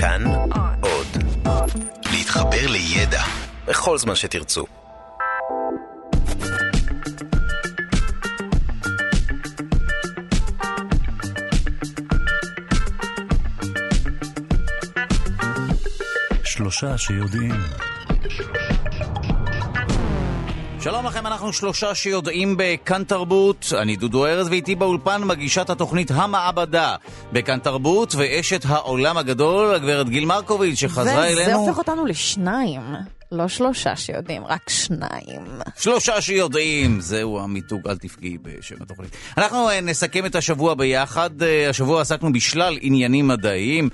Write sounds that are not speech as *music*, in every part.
כאן עוד. להתחבר לידע בכל זמן שתרצו. שלושה שיודעים. שלום לכם, אנחנו שלושה שיודעים בכאן תרבות. אני דודו ארז ואיתי באולפן מגישת התוכנית המעבדה בכאן תרבות ואשת העולם הגדול, הגברת גיל מרקוביץ', שחזרה וזה אלינו. הופך אותנו לשניים. לא שלושה שיודעים, רק שניים. שלושה שיודעים, זהו המיתוג, אל תפגעי בשם התוכנית. אנחנו אה, נסכם את השבוע ביחד. אה, השבוע עסקנו בשלל עניינים מדעיים.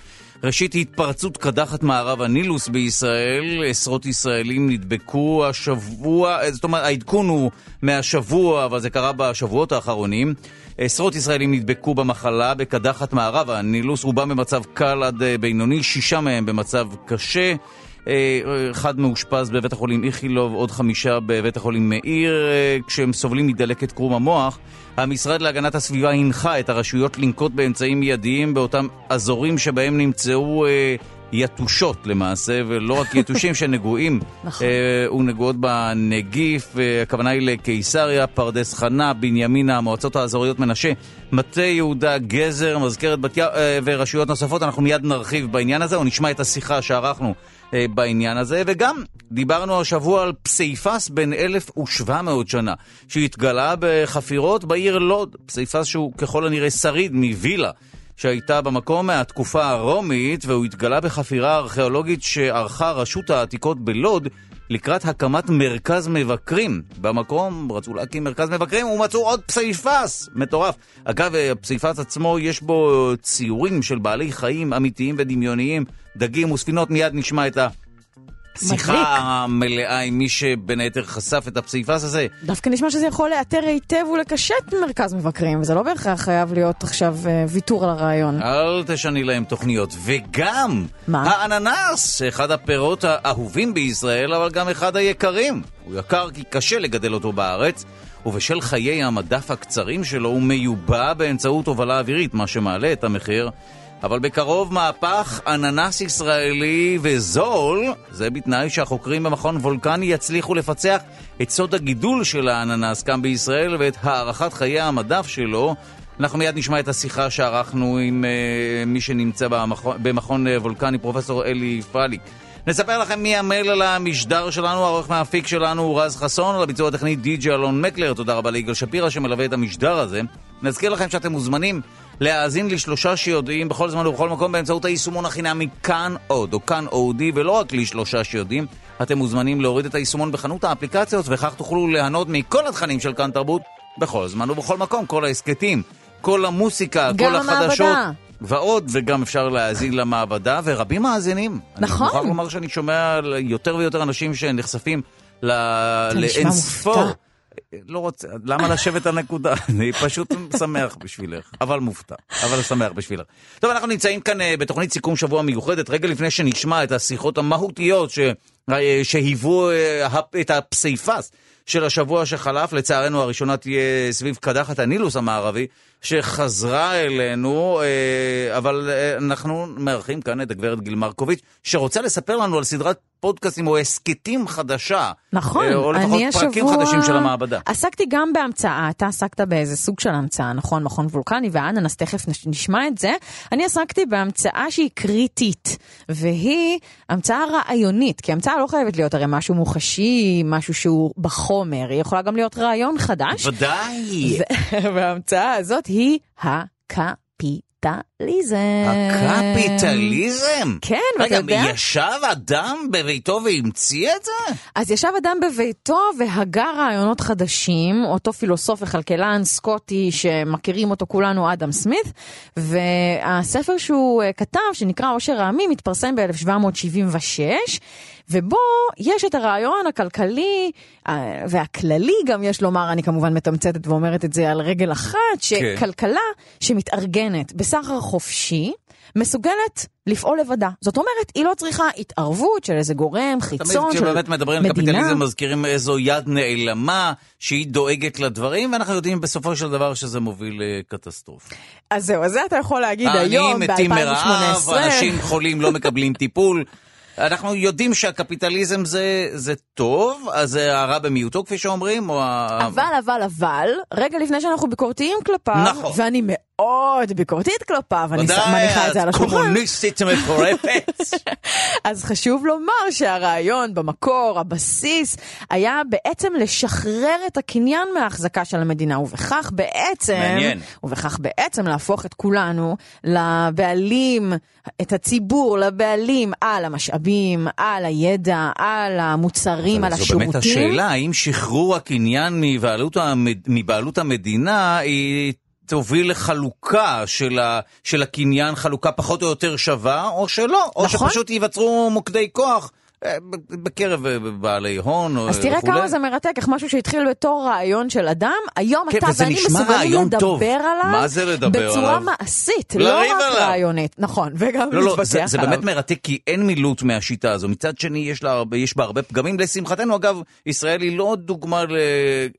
ראשית, התפרצות קדחת מערב הנילוס בישראל. עשרות ישראלים נדבקו השבוע, אה, זאת אומרת, העדכון הוא מהשבוע, אבל זה קרה בשבועות האחרונים. עשרות ישראלים נדבקו במחלה בקדחת מערב הנילוס, רובם במצב קל עד אה, בינוני, שישה מהם במצב קשה. אה, אחד מאושפז בבית החולים איכילוב, עוד חמישה בבית החולים מאיר, כשהם סובלים מדלקת קרום המוח. המשרד להגנת הסביבה הנחה את הרשויות לנקוט באמצעים מיידיים באותם אזורים שבהם נמצאו אה, יתושות למעשה, ולא רק יתושים *laughs* שנגועים נכון. אה, ונגועות בנגיף. אה, הכוונה היא לקיסריה, פרדס חנה, בנימינה, המועצות האזוריות מנשה, מטה יהודה, גזר, מזכרת בת ים אה, ורשויות נוספות. אנחנו מיד נרחיב בעניין הזה, או נשמע את השיחה שערכנו בעניין הזה, וגם דיברנו השבוע על פסיפס בן 1,700 שנה, שהתגלה בחפירות בעיר לוד, פסיפס שהוא ככל הנראה שריד מווילה. שהייתה במקום מהתקופה הרומית, והוא התגלה בחפירה ארכיאולוגית שערכה רשות העתיקות בלוד לקראת הקמת מרכז מבקרים. במקום רצו להקים מרכז מבקרים ומצאו עוד פסיפס! מטורף. אגב, הפסיפס עצמו יש בו ציורים של בעלי חיים אמיתיים ודמיוניים, דגים וספינות, מיד נשמע את השיחה מדליק. המלאה עם מי שבין היתר חשף את הפסיפס הזה. דווקא נשמע שזה יכול לאתר היטב ולקשט מרכז מבקרים, וזה לא בהכרח חייב להיות עכשיו אה, ויתור על הרעיון. אל תשני להם תוכניות. וגם, מה? האננס, אחד הפירות האהובים בישראל, אבל גם אחד היקרים. הוא יקר כי קשה לגדל אותו בארץ, ובשל חיי המדף הקצרים שלו הוא מיובא באמצעות הובלה אווירית, מה שמעלה את המחיר. אבל בקרוב מהפך אננס ישראלי וזול, זה בתנאי שהחוקרים במכון וולקני יצליחו לפצח את סוד הגידול של האננס כאן בישראל ואת הארכת חיי המדף שלו. אנחנו מיד נשמע את השיחה שערכנו עם uh, מי שנמצא במכון, במכון uh, וולקני, פרופסור אלי פרליק. נספר לכם מי עמל על המשדר שלנו, העורך מהאפיק שלנו הוא רז חסון, על הביצוע הטכני די.ג'י אלון מקלר, תודה רבה ליגאל שפירא שמלווה את המשדר הזה. נזכיר לכם שאתם מוזמנים להאזין לשלושה שיודעים בכל זמן ובכל מקום באמצעות היישומון החינמי כאן עוד, או כאן אודי, ולא רק לשלושה שיודעים. אתם מוזמנים להוריד את היישומון בחנות האפליקציות, וכך תוכלו ליהנות מכל התכנים של כאן תרבות בכל זמן ובכל מקום, כל ההסכתים, כל המוסיקה, כל החדשות. המעבדה. ועוד, וגם אפשר להאזין למעבדה, ורבים מאזינים. נכון. אני מוכרח לומר שאני שומע על יותר ויותר אנשים שנחשפים ל... לאינספור. מופתע. לא רוצה, למה לשבת על נקודה? *laughs* אני פשוט שמח בשבילך, אבל מופתע, אבל שמח בשבילך. טוב, אנחנו נמצאים כאן אה, בתוכנית סיכום שבוע מיוחדת, רגע לפני שנשמע את השיחות המהותיות ש... אה, שהיוו אה, את הפסיפס של השבוע שחלף, לצערנו הראשונה תהיה סביב קדחת הנילוס המערבי, שחזרה אלינו, אבל אנחנו מארחים כאן את הגברת גיל מרקוביץ', שרוצה לספר לנו על סדרת פודקאסטים או הסכתים חדשה. נכון, אה, או לפחות אני פרקים השבוע חדשים של המעבדה. עסקתי גם בהמצאה, אתה עסקת באיזה סוג של המצאה, נכון? מכון וולקני ואננס, תכף נש- נשמע את זה. אני עסקתי בהמצאה שהיא קריטית, והיא המצאה רעיונית, כי המצאה לא חייבת להיות הרי משהו מוחשי, משהו שהוא בחומר, היא יכולה גם להיות רעיון חדש. ודאי. *laughs* וההמצאה הזאת היא הקפיטליזם. הקפיטליזם? כן, ואתה רגע, יודע... ישב אדם בביתו והמציא את זה? אז ישב אדם בביתו והגה רעיונות חדשים, אותו פילוסוף וכלכלן סקוטי שמכירים אותו כולנו, אדם סמית, והספר שהוא אה, כתב, שנקרא עושר העמים, התפרסם ב-1776. ובו יש את הרעיון הכלכלי אה, והכללי גם יש לומר, אני כמובן מתמצתת ואומרת את זה על רגל אחת, שכלכלה שמתארגנת בסחר חופשי, מסוגלת לפעול לבדה. זאת אומרת, היא לא צריכה התערבות של איזה גורם חיצון של מדינה. תמיד כשבאמת מדברים על קפיטליזם מזכירים איזו יד נעלמה שהיא דואגת לדברים, ואנחנו יודעים בסופו של דבר שזה מוביל לקטסטרופה. אז זהו, אז זה אתה יכול להגיד היום, ב-2018. מתים מרעב, אנשים חולים לא מקבלים טיפול. *laughs* אנחנו יודעים שהקפיטליזם זה, זה טוב, אז זה הרע במיעוטו כפי שאומרים, או אבל, אבל, אבל, רגע לפני שאנחנו ביקורתיים כלפיו, נכון. ואני מאוד ביקורתית כלפיו, אני מניחה את זה על השולחן. קומוניסטית מפורפת. *laughs* אז חשוב לומר שהרעיון במקור, הבסיס, היה בעצם לשחרר את הקניין מההחזקה של המדינה, ובכך בעצם, מעניין. ובכך בעצם להפוך את כולנו לבעלים, את הציבור לבעלים על המשאבים, על הידע, על המוצרים, על זו השירותים. באמת השאלה, האם שחרור הקניין מבעלות, המד... מבעלות המדינה היא... תוביל לחלוקה של, ה, של הקניין, חלוקה פחות או יותר שווה, או שלא, או נכון. שפשוט ייווצרו מוקדי כוח בקרב אה, בעלי הון אז תראה וכולי. כמה זה מרתק, איך משהו שהתחיל בתור רעיון של אדם, היום כן, אתה ואני מסוגלים לדבר טוב. עליו מה זה לדבר בצורה עליו? מעשית, לריב לא רק עליו. רעיונית. נכון, וגם לא, לא, להתווכח זה, זה עליו. באמת מרתק כי אין מילוט מהשיטה הזו. מצד שני, יש, לה יש בה הרבה פגמים. לשמחתנו, אגב, ישראל היא לא דוגמה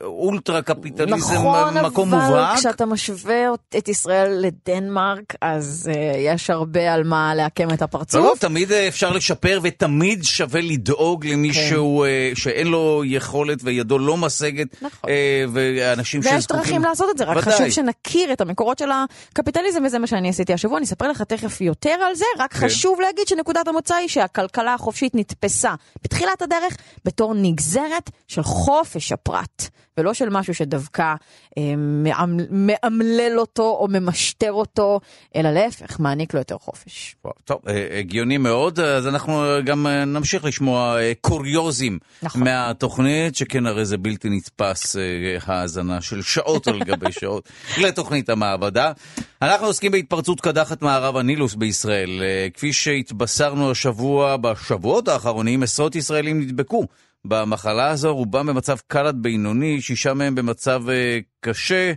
לאולטרה קפיטליזם, נכון, מקום אבל מובהק. כשאתה משווה את ישראל לדנמרק, אז uh, יש הרבה על מה לעקם את הפרצוף. לא, לא, תמיד אה, אפשר לשפר ותמיד שווה לדאוג למישהו אה, שאין לו יכולת וידו לא משגת, כן. נכון. אה, ואנשים ויש שזקוקים... דרכים לעשות את זה, רק ודאי. חשוב שנכיר את המקורות של הקפיטליזם, וזה מה שאני עשיתי השבוע, אני אספר לך תכף יותר על זה, רק כן. חשוב להגיד שנקודת המוצא היא שהכלכלה החופשית נתפסה בתחילת הדרך בתור נגזרת של חופש הפרט, ולא של משהו שדווקא אה, מאמ- מאמלל אותו או ממשטר אותו, אלא להפך, מעניק לו יותר חופש. וואו, טוב, אה, הגיוני מאוד, אז אנחנו גם אה, נמשיך לשמוע אה, קוריוזים נכון. מהתוכנית, שכן הרי זה בלתי נתפס אה, האזנה של שעות על גבי *laughs* שעות לתוכנית המעבדה. אנחנו עוסקים בהתפרצות קדחת מערב הנילוס בישראל. אה, כפי שהתבשרנו השבוע, בשבועות האחרונים, עשרות ישראלים נדבקו במחלה הזו, רובם במצב קל עד בינוני, שישה מהם במצב קשה.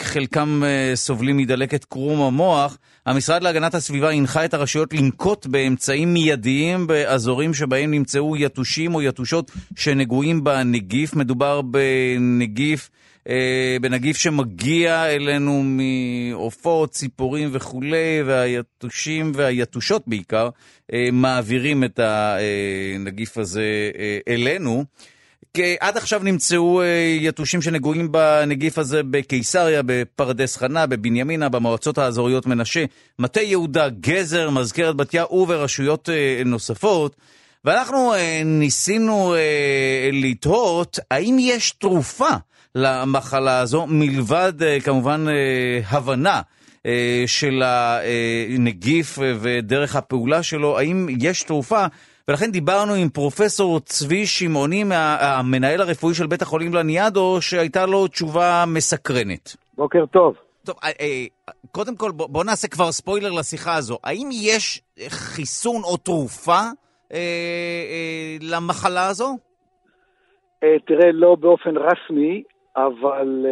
חלקם סובלים מדלקת קרום המוח. המשרד להגנת הסביבה הנחה את הרשויות לנקוט באמצעים מיידיים באזורים שבהם נמצאו יתושים או יתושות שנגועים בנגיף. מדובר בנגיף, אה, בנגיף שמגיע אלינו מעופות, ציפורים וכולי, והיתושים והיתושות בעיקר אה, מעבירים את הנגיף הזה אה, אלינו. כי עד עכשיו נמצאו אה, יתושים שנגועים בנגיף הזה בקיסריה, בפרדס חנה, בבנימינה, במועצות האזוריות מנשה, מטה יהודה, גזר, מזכרת בתיה וברשויות אה, נוספות. ואנחנו אה, ניסינו אה, לתהות האם יש תרופה למחלה הזו, מלבד אה, כמובן אה, הבנה אה, של הנגיף אה, ודרך הפעולה שלו, האם יש תרופה? ולכן דיברנו עם פרופסור צבי שמעוני, המנהל הרפואי של בית החולים לניאדו, שהייתה לו תשובה מסקרנת. בוקר טוב. טוב, אה, אה, קודם כל בוא, בוא נעשה כבר ספוילר לשיחה הזו. האם יש חיסון או תרופה אה, אה, למחלה הזו? אה, תראה, לא באופן רשמי, אבל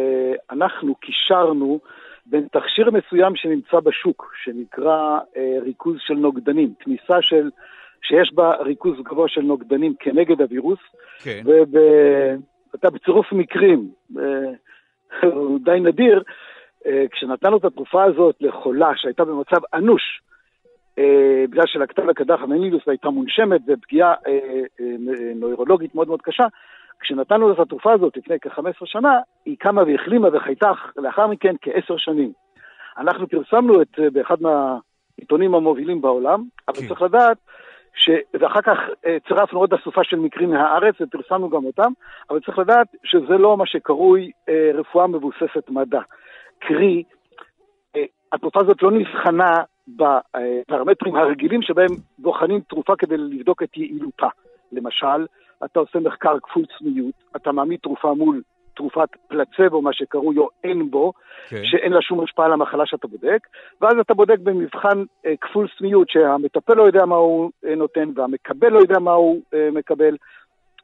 אנחנו קישרנו בין תכשיר מסוים שנמצא בשוק, שנקרא ריכוז של נוגדנים, תמיסה של, שיש בה ריכוז גבוה של נוגדנים כנגד הווירוס, כן. ואתה בצירוף מקרים, אה, הוא די נדיר, אה, כשנתנו את התרופה הזאת לחולה שהייתה במצב אנוש, אה, בגלל שלקתה בקדח המנילוס והייתה מונשמת ופגיעה נוירולוגית מאוד מאוד קשה, כשנתנו לה את התרופה הזאת לפני כ-15 שנה, היא קמה והחלימה וחייתה לאחר מכן כעשר שנים. אנחנו פרסמנו את באחד מהעיתונים המובילים בעולם, אבל כן. צריך לדעת, ש... ואחר כך אה, צירפנו עוד אסופה של מקרים מהארץ ופרסמנו גם אותם, אבל צריך לדעת שזה לא מה שקרוי אה, רפואה מבוססת מדע. קרי, אה, התרופה הזאת לא נבחנה בפרמטרים הרגילים שבהם בוחנים תרופה כדי לבדוק את יעילותה. למשל, אתה עושה מחקר כפול צניעות, אתה מעמיד תרופה מול תרופת פלצבו, מה שקרוי, או אין בו, כן. שאין לה שום השפעה על המחלה שאתה בודק, ואז אתה בודק במבחן אה, כפול צניעות, שהמטפל לא יודע מה הוא אה, נותן והמקבל לא יודע מה הוא אה, מקבל,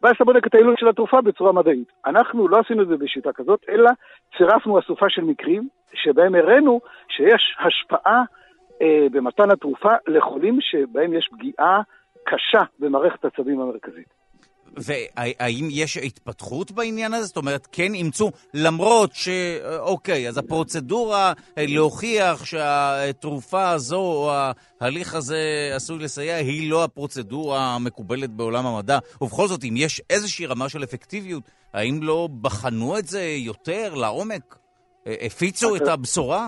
ואז אתה בודק את היעילות של התרופה בצורה מדעית. אנחנו לא עשינו את זה בשיטה כזאת, אלא צירפנו אסופה של מקרים שבהם הראינו שיש השפעה אה, במתן התרופה לחולים שבהם יש פגיעה קשה במערכת העצבים המרכזית. והאם יש התפתחות בעניין הזה? זאת אומרת, כן אימצו, למרות ש... אוקיי, אז הפרוצדורה אה, להוכיח שהתרופה הזו או ההליך הזה עשוי לסייע היא לא הפרוצדורה המקובלת בעולם המדע. ובכל זאת, אם יש איזושהי רמה של אפקטיביות, האם לא בחנו את זה יותר לעומק? אה, הפיצו את הבשורה?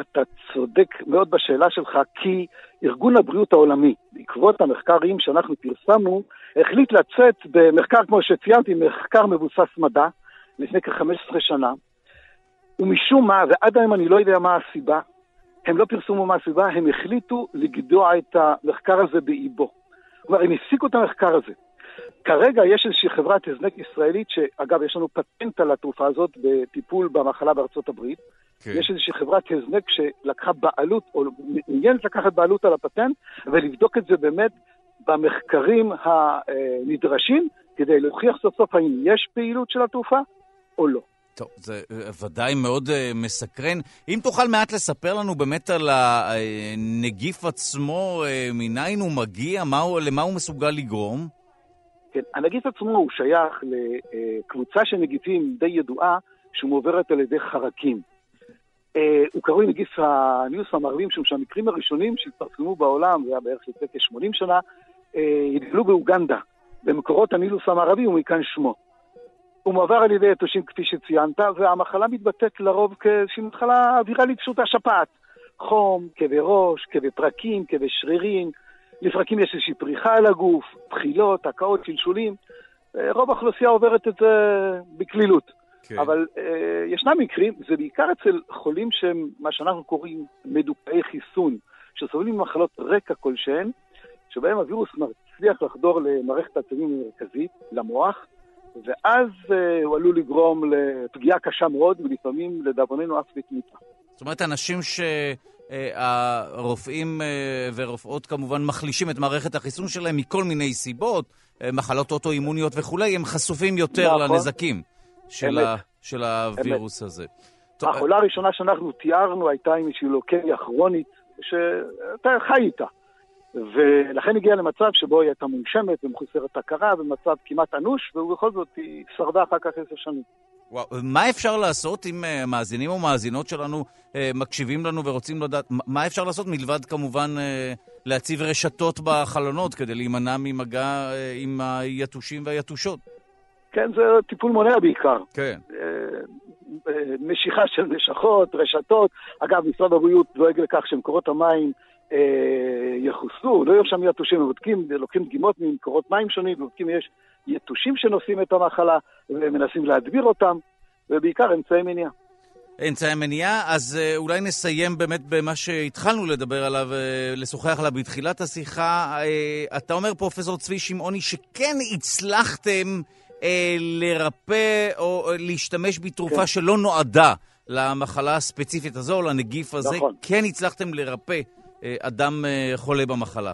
אתה צודק מאוד בשאלה שלך, כי ארגון הבריאות העולמי, בעקבות המחקרים שאנחנו פרסמנו, החליט לצאת במחקר, כמו שציינתי, מחקר מבוסס מדע, לפני כ-15 שנה, ומשום מה, ועד היום אני לא יודע מה הסיבה, הם לא פרסמו מה הסיבה, הם החליטו לגדוע את המחקר הזה באיבו. כלומר, הם הפסיקו את המחקר הזה. כרגע יש איזושהי חברת הזנק ישראלית, שאגב, יש לנו פטנט על התרופה הזאת בטיפול במחלה בארצות הברית. כן. יש איזושהי חברת הזנק שלקחה בעלות, או מעוניינת לקחת בעלות על הפטנט, ולבדוק את זה באמת במחקרים הנדרשים, כדי להוכיח סוף סוף האם יש פעילות של התרופה או לא. טוב, זה ודאי מאוד uh, מסקרן. אם תוכל מעט לספר לנו באמת על הנגיף עצמו, uh, מניין הוא מגיע, מה הוא, למה הוא מסוגל לגרום? כן, הנגיף עצמו הוא שייך לקבוצה של נגיפים די ידועה, שמועברת על ידי חרקים. אה, הוא קרוי נגיף הניוס המערבי, משום שהמקרים הראשונים שהתפרסמו בעולם, זה היה בערך לפני כ-80 שנה, אה, התגלו באוגנדה, במקורות הנילוס המערבי ומכאן שמו. הוא מועבר על ידי יתושים כפי שציינת, והמחלה מתבטאת לרוב כאיזושהי מחלה ויראלית פשוטה, שפעת. חום, כאבי ראש, כאבי פרקים, כאבי שרירים, לפרקים יש איזושהי פריחה על הגוף, בחילות, הקאות, שלשולים. אה, רוב האוכלוסייה עוברת את זה בקלילות. כן. אבל אה, ישנם מקרים, זה בעיקר אצל חולים שהם מה שאנחנו קוראים מדוכאי חיסון, שסובלים ממחלות רקע כלשהן, שבהם הווירוס מצליח לחדור למערכת העצבים המרכזית, למוח, ואז אה, הוא עלול לגרום לפגיעה קשה מאוד, ולפעמים, לדאבוננו, אף לתמותה. זאת אומרת, אנשים שהרופאים אה, אה, ורופאות כמובן מחלישים את מערכת החיסון שלהם מכל מיני סיבות, אה, מחלות אוטואימוניות וכולי, הם חשופים יותר נכון. לנזקים. של, ה, של הווירוס אמת. הזה. החולה הראשונה שאנחנו תיארנו הייתה עם איזושהי לוקמיה כרונית, שאתה חי איתה. ולכן הגיעה למצב שבו היא הייתה מונשמת ומחוסרת הכרה, במצב כמעט אנוש, ובכל זאת היא שרדה אחר כך עשר שנים. וואו, מה אפשר לעשות אם uh, מאזינים או מאזינות שלנו uh, מקשיבים לנו ורוצים לדעת, מה אפשר לעשות מלבד כמובן uh, להציב רשתות בחלונות כדי להימנע ממגע עם היתושים והיתושות? כן, זה טיפול מונע בעיקר. כן. משיכה של נשכות, רשתות. אגב, משרד הבריאות דואג לכך שמקורות המים יחוסו, לא יהיו שם יתושים, בודקים, לוקחים דגימות ממקורות מים שונים, בודקים אם יש יתושים שנושאים את המחלה ומנסים להדביר אותם, ובעיקר אמצעי מניעה. אמצעי מניעה, אז אה, אולי נסיים באמת במה שהתחלנו לדבר עליו, אה, לשוחח עליו בתחילת השיחה. אה, אתה אומר, פרופסור צבי שמעוני, שכן הצלחתם אה, לרפא או להשתמש בתרופה כן. שלא נועדה למחלה הספציפית הזו, לנגיף הזה. נכון. כן הצלחתם לרפא אדם אה, חולה במחלה.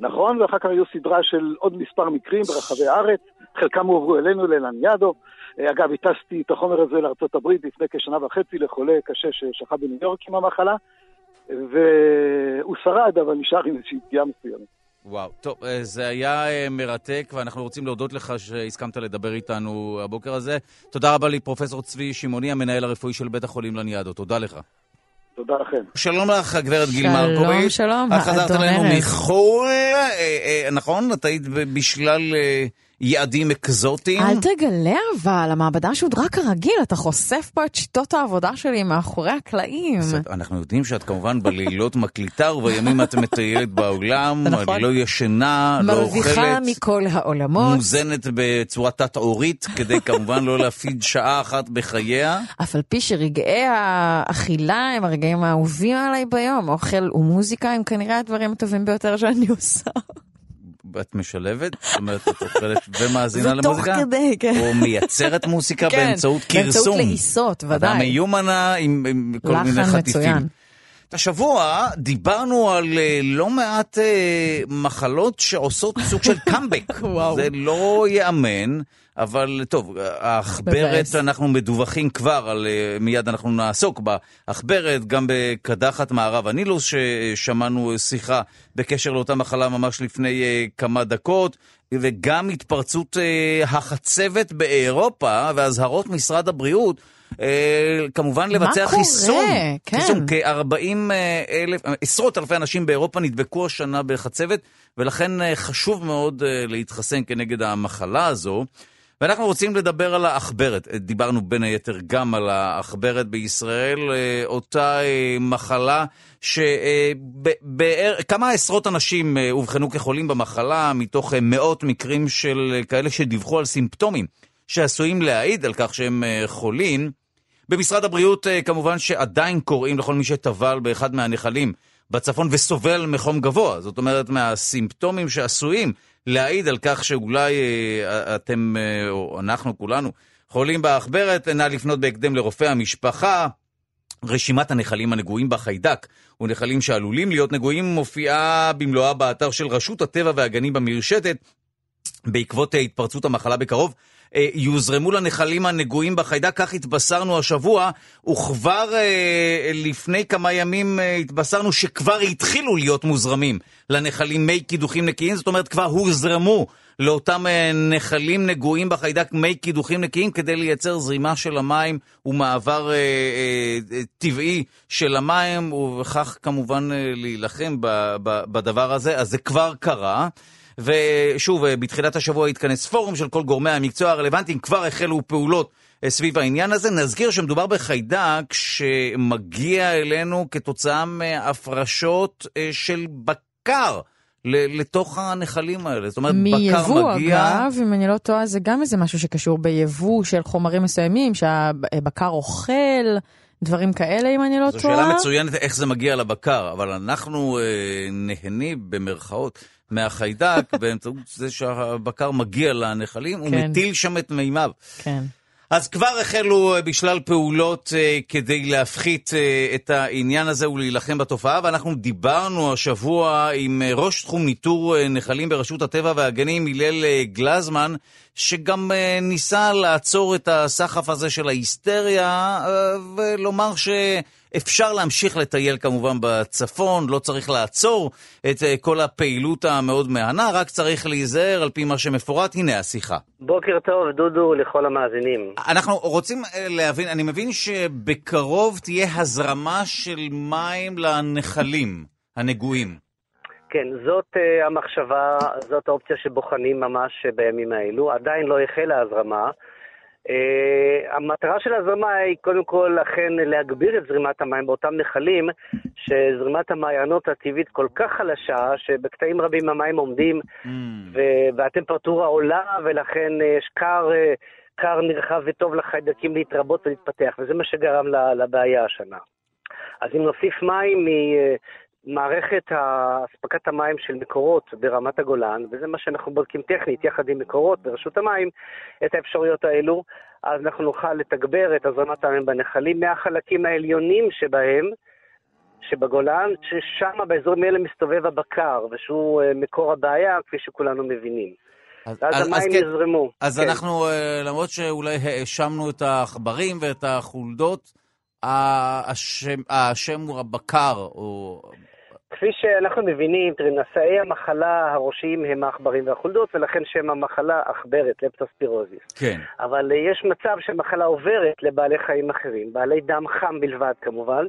נכון, ואחר כך היו סדרה של עוד מספר מקרים ברחבי הארץ, חלקם הועברו אלינו, לאלניאדו. אה, אגב, הטסתי את החומר הזה לארה"ב לפני כשנה וחצי לחולה קשה ששכב בניו יורק עם המחלה, והוא שרד, אבל נשאר עם איזושהי פגיעה מסוימת. וואו, טוב, זה היה מרתק, ואנחנו רוצים להודות לך שהסכמת לדבר איתנו הבוקר הזה. תודה רבה לי, פרופ' צבי שמעוני, המנהל הרפואי של בית החולים לניאדו. תודה לך. תודה לכם. שלום לך, הגברת גיל מרקוביץ'. שלום, שלום, את חזרת אלינו מחו"ל, אה, אה, נכון? את היית בשלל... יעדים אקזוטיים. אל תגלה אבל, המעבדה שודרה כרגיל, אתה חושף פה את שיטות העבודה שלי מאחורי הקלעים. אנחנו יודעים שאת כמובן בלילות מקליטה ובימים את מטיילת בעולם, *laughs* נכון. אני לא ישנה, לא אוכלת. מרוויחה מכל העולמות. מוזנת בצורה תת-עורית, כדי כמובן לא להפיד שעה אחת בחייה. אף על פי שרגעי האכילה הם הרגעים האהובים עליי ביום. אוכל ומוזיקה הם כנראה הדברים הטובים ביותר שאני עושה. את משלבת? זאת אומרת, את אוכלת *laughs* ומאזינה למוזיקה? זה תוך כדי, כן. או מייצרת מוסיקה *laughs* כן, באמצעות כרסום. באמצעות לעיסות, ודאי. אדם מיומנה עם, עם כל מיני חטיפים. מצוין. השבוע דיברנו על uh, לא מעט uh, מחלות שעושות סוג של *laughs* קאמבק. זה לא ייאמן. אבל טוב, העכברת, אנחנו מדווחים כבר, על, אה, מיד אנחנו נעסוק בעכברת, גם בקדחת מערב הנילוס, ששמענו שיחה בקשר לאותה מחלה ממש לפני uh, כמה דקות, וגם התפרצות uh, החצבת באירופה, ואזהרות משרד הבריאות. כמובן לבצע מה קורה? חיסון. כן. חיסון, כ-40 אלף, עשרות אלפי אנשים באירופה נדבקו השנה בחצבת, ולכן חשוב מאוד להתחסן כנגד המחלה הזו. ואנחנו רוצים לדבר על העכברת. דיברנו בין היתר גם על העכברת בישראל, אה, אותה אה, מחלה שכמה עשרות אנשים אה, אובחנו כחולים במחלה, מתוך מאות מקרים של כאלה שדיווחו על סימפטומים שעשויים להעיד על כך שהם חולים. במשרד הבריאות כמובן שעדיין קוראים לכל מי שטבל באחד מהנחלים בצפון וסובל מחום גבוה, זאת אומרת מהסימפטומים שעשויים להעיד על כך שאולי אה, אתם, אה, או אנחנו כולנו, חולים בעכברת, נא לפנות בהקדם לרופא המשפחה. רשימת הנחלים הנגועים בחיידק ונחלים שעלולים להיות נגועים מופיעה במלואה באתר של רשות הטבע והגנים במרשתת בעקבות אה, התפרצות המחלה בקרוב. אה, יוזרמו לנחלים הנגועים בחיידק, כך התבשרנו השבוע, וכבר אה, לפני כמה ימים אה, התבשרנו שכבר התחילו להיות מוזרמים לנחלים מי קידוחים נקיים, זאת אומרת כבר הוזרמו לאותם נחלים נגועים בחיידק מי קידוחים נקיים כדי לייצר זרימה של המים ומעבר טבעי של המים, ובכך כמובן להילחם בדבר הזה, אז זה כבר קרה. ושוב, בתחילת השבוע התכנס פורום של כל גורמי המקצוע הרלוונטיים, כבר החלו פעולות אה, סביב העניין הזה. נזכיר שמדובר בחיידק שמגיע אלינו כתוצאה מהפרשות אה, של בקר. לתוך הנחלים האלה. זאת אומרת, בקר מגיע... מיבוא, אגב, אם אני לא טועה, זה גם איזה משהו שקשור ביבוא של חומרים מסוימים, שהבקר אוכל, דברים כאלה, אם אני לא טועה. זו שאלה מצוינת איך זה מגיע לבקר, אבל אנחנו אה, נהנים, במרכאות, מהחיידק *laughs* באמצעות זה שהבקר מגיע לנחלים, כן. הוא מטיל שם את מימיו. כן. אז כבר החלו אה, בשלל פעולות uh, כדי להפחית uh, את העניין הזה ולהילחם בתופעה, ואנחנו דיברנו השבוע עם ראש תחום ניטור נחלים ברשות הטבע והגנים, הלל גלזמן, שגם ניסה לעצור את הסחף הזה של ההיסטריה, ולומר ש... אפשר להמשיך לטייל כמובן בצפון, לא צריך לעצור את אה, כל הפעילות המאוד מהנה, רק צריך להיזהר על פי מה שמפורט. הנה השיחה. בוקר טוב, דודו, לכל המאזינים. אנחנו רוצים אה, להבין, אני מבין שבקרוב תהיה הזרמה של מים לנחלים הנגועים. כן, זאת uh, המחשבה, זאת האופציה שבוחנים ממש בימים האלו. עדיין לא החלה ההזרמה. Uh, המטרה של ההזרמה היא קודם כל אכן להגביר את זרימת המים באותם נחלים, שזרימת המעיינות הטבעית כל כך חלשה, שבקטעים רבים המים עומדים mm. והטמפרטורה עולה, ולכן uh, יש קר, uh, קר נרחב וטוב לחיידקים להתרבות ולהתפתח, וזה מה שגרם לבעיה השנה. אז אם נוסיף מים מערכת אספקת המים של מקורות ברמת הגולן, וזה מה שאנחנו בודקים טכנית יחד עם מקורות ברשות המים, את האפשרויות האלו, אז אנחנו נוכל לתגבר את הזרמת המים בנחלים מהחלקים העליונים שבהם, שבגולן, ששם באזורים האלה מסתובב הבקר, ושהוא אה, מקור הבעיה, כפי שכולנו מבינים. אז, ואז אז, המים אז כן. יזרמו. אז כן. אנחנו, אה, למרות שאולי האשמנו את העכברים ואת החולדות, השם, השם הוא הבקר, או כפי שאנחנו מבינים, נשאי המחלה הראשיים הם העכברים והחולדות, ולכן שם המחלה עכברת, לפטוספירוזיס. כן. אבל uh, יש מצב שמחלה עוברת לבעלי חיים אחרים, בעלי דם חם בלבד כמובן,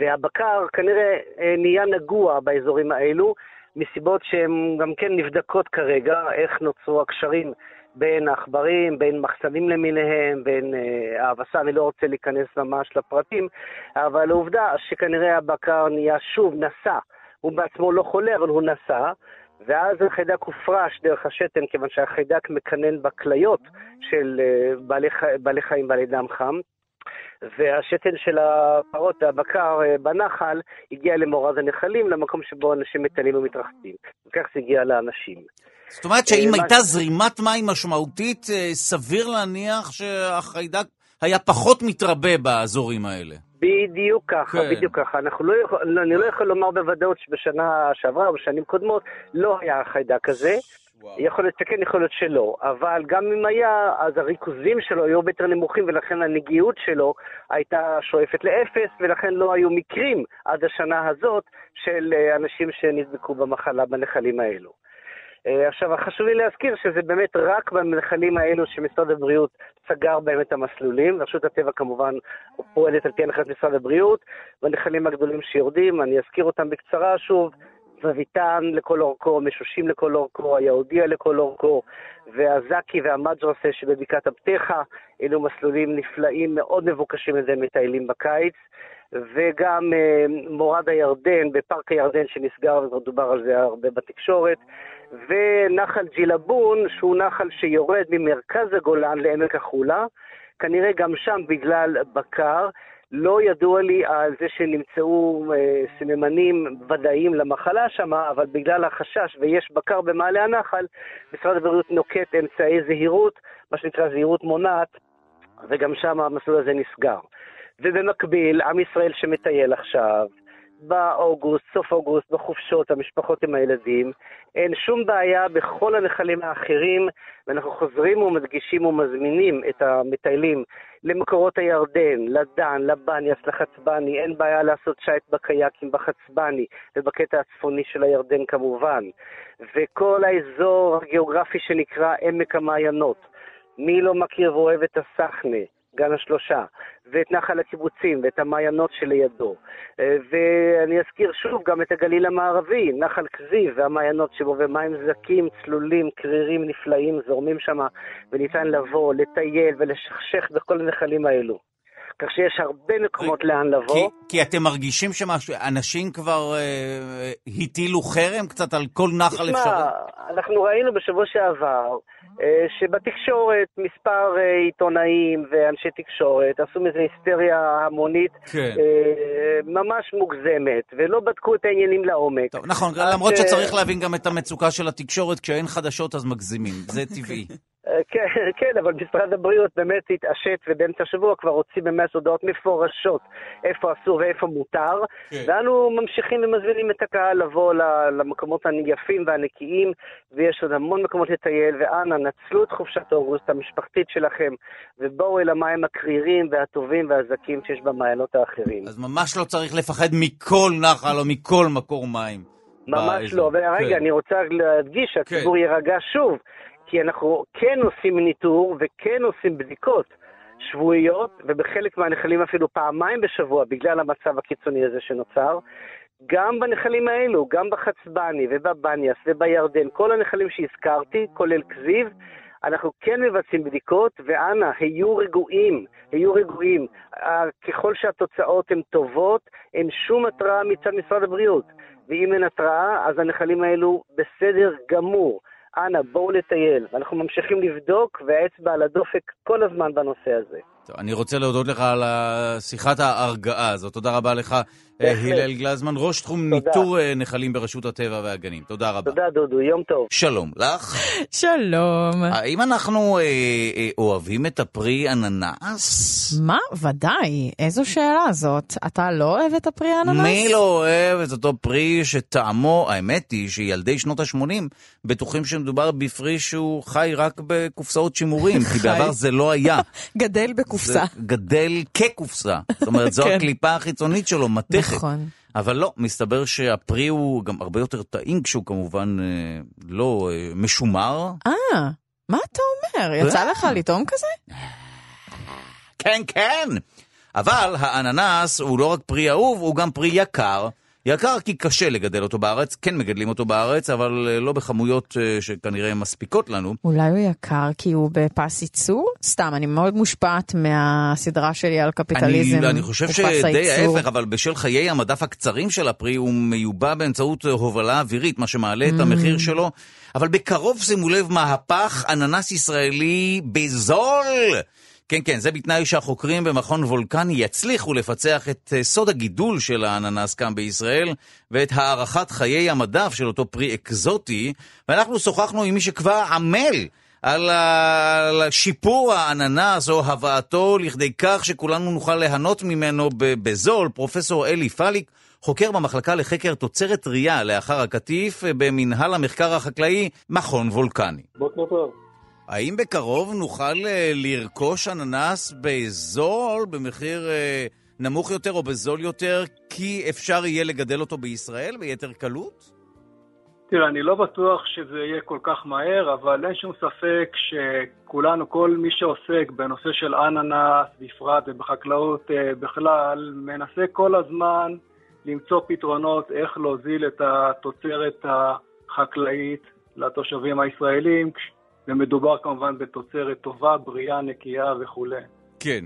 והבקר כנראה uh, נהיה נגוע באזורים האלו, מסיבות שהן גם כן נבדקות כרגע, איך נוצרו הקשרים בין העכברים, בין מחסנים למיניהם, בין אה, האבסה, אני לא רוצה להיכנס ממש לפרטים, אבל העובדה שכנראה הבקר נהיה שוב נשא, הוא בעצמו לא חולה, אבל הוא נשא, ואז החיידק הופרש דרך השתן, כיוון שהחיידק מקנן בכליות של אה, בעלי, בעלי חיים בעלי דם חם. והשתן של הפרות והבקר אה, בנחל הגיע למורד הנחלים, למקום שבו אנשים מטיילים ומתרחצים. וכך זה הגיע לאנשים. זאת אומרת שאם אה, הייתה זרימת מים משמעותית, אה, סביר להניח שהחיידק היה פחות מתרבה באזורים האלה. בדיוק ככה, כן. בדיוק ככה. אנחנו לא יכול, אני לא יכול לומר בוודאות שבשנה שעברה או בשנים קודמות לא היה החיידק הזה. וואו. יכול להיות שכן, יכול להיות שלא. אבל גם אם היה, אז הריכוזים שלו היו יותר נמוכים, ולכן הנגיעות שלו הייתה שואפת לאפס, ולכן לא היו מקרים עד השנה הזאת של אה, אנשים שנדבקו במחלה בנחלים האלו. אה, עכשיו, חשוב לי להזכיר שזה באמת רק בנחלים האלו שמשרד הבריאות סגר בהם את המסלולים. רשות הטבע כמובן פועלת על פי הנחת משרד הבריאות. בנחלים הגדולים שיורדים, אני אזכיר אותם בקצרה שוב. זוויתן לכל אורכו, משושים לכל אורכו, היהודיה לכל אורכו, והזקי והמג'רסה שבבקעת הבטחה, אלו מסלולים נפלאים, מאוד מבוקשים על ידי מטיילים בקיץ. וגם אה, מורד הירדן, בפארק הירדן שנסגר, וכבר דובר על זה הרבה בתקשורת, ונחל ג'ילבון, שהוא נחל שיורד ממרכז הגולן לעמק החולה, כנראה גם שם בגלל בקר. לא ידוע לי על זה שנמצאו אה, סממנים ודאיים למחלה שם, אבל בגלל החשש ויש בקר במעלה הנחל, משרד הבריאות נוקט אמצעי זהירות, מה שנקרא זהירות מונעת, וגם שם המסלול הזה נסגר. ובמקביל, עם ישראל שמטייל עכשיו, באוגוסט, סוף אוגוסט, בחופשות, המשפחות עם הילדים, אין שום בעיה בכל הנחלים האחרים, ואנחנו חוזרים ומדגישים ומזמינים את המטיילים למקורות הירדן, לדן, לבניאס, לחצבני, אין בעיה לעשות שייט בקייקים בחצבני ובקטע הצפוני של הירדן כמובן. וכל האזור הגיאוגרפי שנקרא עמק המעיינות. מי לא מכיר ואוהב את הסחנה? גן השלושה, ואת נחל הקיבוצים, ואת המעיינות שלידו. אה, ואני אזכיר שוב גם את הגליל המערבי, נחל כזיב והמעיינות שבו, ומים זקים, צלולים, קרירים נפלאים זורמים שם, וניתן לבוא, לטייל ולשכשך בכל הנחלים האלו. כך שיש הרבה מקומות לאן לבוא. כי, כי אתם מרגישים שאנשים כבר אה, הטילו חרם קצת על כל נחל אפשרי? תשמע, אנחנו ראינו בשבוע שעבר אה, שבתקשורת מספר אה, עיתונאים ואנשי תקשורת עשו מזה היסטריה המונית כן. אה, ממש מוגזמת, ולא בדקו את העניינים לעומק. טוב, נכון, למרות שצריך להבין גם את המצוקה של התקשורת, כשאין חדשות אז מגזימים, זה טבעי. *laughs* כן, *laughs* כן, אבל משרד הבריאות באמת התעשת ובאמצע השבוע כבר הוציא באמת הודעות מפורשות איפה אסור ואיפה מותר, כן. ואנו ממשיכים ומזמינים את הקהל לבוא למקומות היפים והנקיים, ויש עוד המון מקומות לטייל, ואנא, נצלו את חופשת אוגוסט המשפחתית שלכם, ובואו אל המים הקרירים והטובים והזכים שיש במעיינות האחרים. אז ממש לא צריך לפחד מכל נחל או מכל מקור מים. ממש לא, ורגע, כן. אני רוצה להדגיש שהציבור כן. יירגע שוב. כי אנחנו כן עושים ניטור וכן עושים בדיקות שבועיות, ובחלק מהנחלים אפילו פעמיים בשבוע, בגלל המצב הקיצוני הזה שנוצר. גם בנחלים האלו, גם בחצבני ובבניאס ובירדן, כל הנחלים שהזכרתי, כולל כזיב, אנחנו כן מבצעים בדיקות, ואנא, היו רגועים, היו רגועים. ככל שהתוצאות הן טובות, אין שום התראה מצד משרד הבריאות. ואם אין התראה, אז הנחלים האלו בסדר גמור. אנא, בואו לטייל. אנחנו ממשיכים לבדוק, והאצבע על הדופק כל הזמן בנושא הזה. טוב, אני רוצה להודות לך על שיחת ההרגעה הזאת. תודה רבה לך, הלל גלזמן, ראש תחום תודה. ניטור אה, נחלים ברשות הטבע והגנים. תודה רבה. תודה, דודו, יום טוב. שלום לך. שלום. האם אנחנו אה, אה, אוהבים את הפרי אננס? מה? ודאי. איזו שאלה זאת. אתה לא אוהב את הפרי אננס? מי לא אוהב את אותו פרי שטעמו, האמת היא שילדי שנות ה-80 בטוחים שמדובר בפרי שהוא חי רק בקופסאות שימורים, כי *laughs* בעבר זה לא היה. *laughs* גדל בקופסה. גדל כקופסה. זאת אומרת, זו *laughs* כן. הקליפה החיצונית שלו, מתכת. נכון. אבל לא, מסתבר שהפרי הוא גם הרבה יותר טעים כשהוא כמובן אה, לא אה, משומר. אה, מה אתה אומר? יצא לך לטעום כזה? כן, כן. אבל האננס הוא לא רק פרי אהוב, הוא גם פרי יקר. יקר כי קשה לגדל אותו בארץ, כן מגדלים אותו בארץ, אבל אה, לא בכמויות אה, שכנראה מספיקות לנו. אולי הוא יקר כי הוא בפס ייצור? סתם, אני מאוד מושפעת מהסדרה שלי על קפיטליזם אני, אני חושב שדי ההפך, אבל בשל חיי המדף הקצרים של הפרי הוא מיובא באמצעות הובלה אווירית, מה שמעלה mm. את המחיר שלו. אבל בקרוב, שימו לב, מהפך אננס ישראלי בזול. כן, כן, זה בתנאי שהחוקרים במכון וולקני יצליחו לפצח את אה, סוד הגידול של האננס כאן בישראל ואת הארכת חיי המדף של אותו פרי אקזוטי, ואנחנו שוחחנו עם מי שכבר עמל על, שיפור האננס או הבאתו לכדי כך שכולנו נוכל ליהנות ממנו בזול, פרופסור אלי פליק. חוקר במחלקה לחקר תוצרת טרייה לאחר הקטיף במנהל המחקר החקלאי, מכון וולקני. בוקר טוב. האם בקרוב נוכל אה, לרכוש אננס בזול, במחיר אה, נמוך יותר או בזול יותר, כי אפשר יהיה לגדל אותו בישראל ביתר קלות? תראה, אני לא בטוח שזה יהיה כל כך מהר, אבל אין שום ספק שכולנו, כל מי שעוסק בנושא של אננס בפרט ובחקלאות אה, בכלל, מנסה כל הזמן למצוא פתרונות איך להוזיל את התוצרת החקלאית לתושבים הישראלים, ומדובר כמובן בתוצרת טובה, בריאה, נקייה וכולי. כן.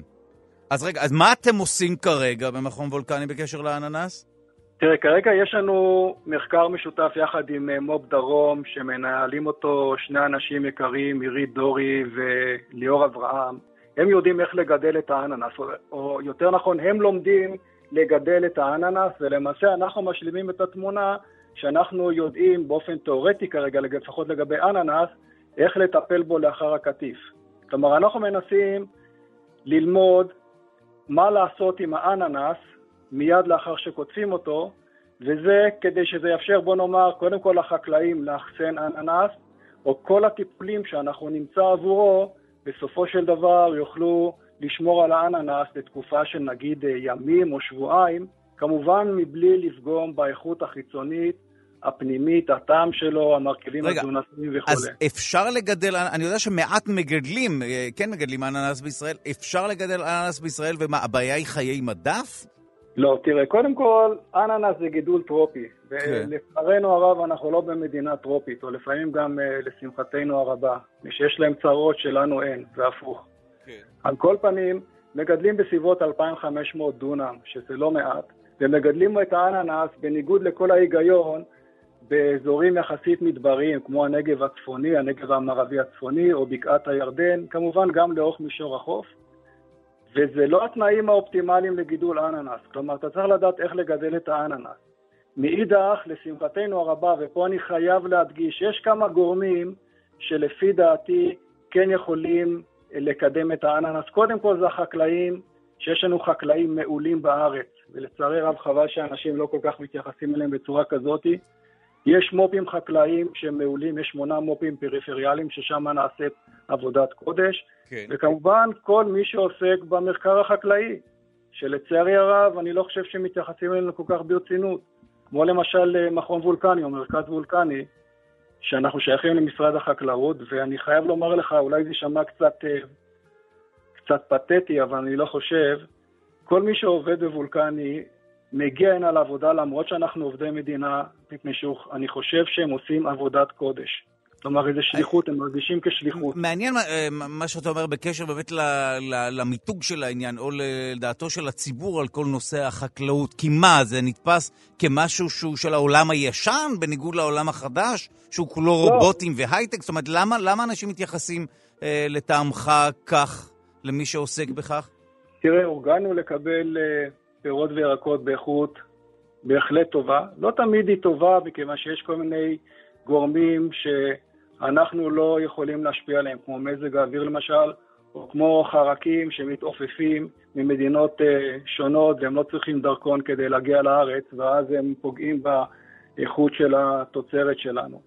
אז רגע, אז מה אתם עושים כרגע במכון וולקני בקשר לאננס? תראה, כרגע יש לנו מחקר משותף יחד עם אה, מו"פ דרום, שמנהלים אותו שני אנשים יקרים, עירית דורי וליאור אברהם. הם יודעים איך לגדל את האננס, או, או יותר נכון, הם לומדים לגדל את האננס, ולמעשה אנחנו משלימים את התמונה שאנחנו יודעים באופן תיאורטי כרגע, לפחות לגבי אננס, איך לטפל בו לאחר הקטיף. כלומר, אנחנו מנסים ללמוד מה לעשות עם האננס מיד לאחר שקוטפים אותו, וזה כדי שזה יאפשר, בוא נאמר, קודם כל לחקלאים לאחסן אננס, או כל הטיפולים שאנחנו נמצא עבורו, בסופו של דבר יוכלו לשמור על האננס לתקופה של נגיד ימים או שבועיים, כמובן מבלי לפגום באיכות החיצונית הפנימית, הטעם שלו, המרכיבים התזונתיים וכו'. אז אפשר לגדל, אני יודע שמעט מגדלים, אה, כן מגדלים אננס בישראל, אפשר לגדל אננס בישראל ומה, הבעיה היא חיי מדף? לא, תראה, קודם כל, אננס זה גידול טרופי. ולצערנו הרב, אנחנו לא במדינה טרופית, או לפעמים גם אה, לשמחתנו הרבה, שיש להם צרות שלנו אין, והפוך. כן. על כל פנים, מגדלים בסביבות 2,500 דונם, שזה לא מעט, ומגדלים את האננס בניגוד לכל ההיגיון באזורים יחסית מדבריים, כמו הנגב הצפוני, הנגב המערבי הצפוני, או בקעת הירדן, כמובן גם לאורך מישור החוף. וזה לא התנאים האופטימליים לגידול אננס. כלומר, אתה צריך לדעת איך לגדל את האננס. מאידך, לשמחתנו הרבה, ופה אני חייב להדגיש, יש כמה גורמים שלפי דעתי כן יכולים לקדם את האננס. קודם כל זה החקלאים, שיש לנו חקלאים מעולים בארץ, ולצערי רב חבל שאנשים לא כל כך מתייחסים אליהם בצורה כזאתי. יש מו"פים חקלאיים שהם מעולים, יש שמונה מו"פים פריפריאליים ששם נעשית עבודת קודש, כן. וכמובן כל מי שעוסק במחקר החקלאי, שלצערי הרב אני לא חושב שמתייחסים אלינו כל כך ברצינות, כמו למשל אה, מכון וולקני או מרכז וולקני, שאנחנו שייכים למשרד החקלאות, ואני חייב לומר לך, אולי זה יישמע קצת, אה, קצת פתטי, אבל אני לא חושב, כל מי שעובד בוולקני מגיע הנה לעבודה למרות שאנחנו עובדי מדינה, מפני שאני חושב שהם עושים עבודת קודש. כלומר, איזו שליחות, הם מרגישים כשליחות. מעניין אה, מה שאתה אומר בקשר באמת למיתוג של העניין, או לדעתו של הציבור על כל נושא החקלאות. כי מה, זה נתפס כמשהו שהוא של העולם הישן, בניגוד לעולם החדש, שהוא כולו לא. רובוטים והייטק? זאת אומרת, למה, למה אנשים מתייחסים אה, לטעמך כך, למי שעוסק בכך? תראה, הורגלנו לקבל אה, פירות וירקות באיכות בהחלט טובה. לא תמיד היא טובה, מכיוון שיש כל מיני גורמים שאנחנו לא יכולים להשפיע עליהם, כמו מזג האוויר למשל, או כמו חרקים שמתעופפים ממדינות uh, שונות והם לא צריכים דרכון כדי להגיע לארץ, ואז הם פוגעים באיכות של התוצרת שלנו.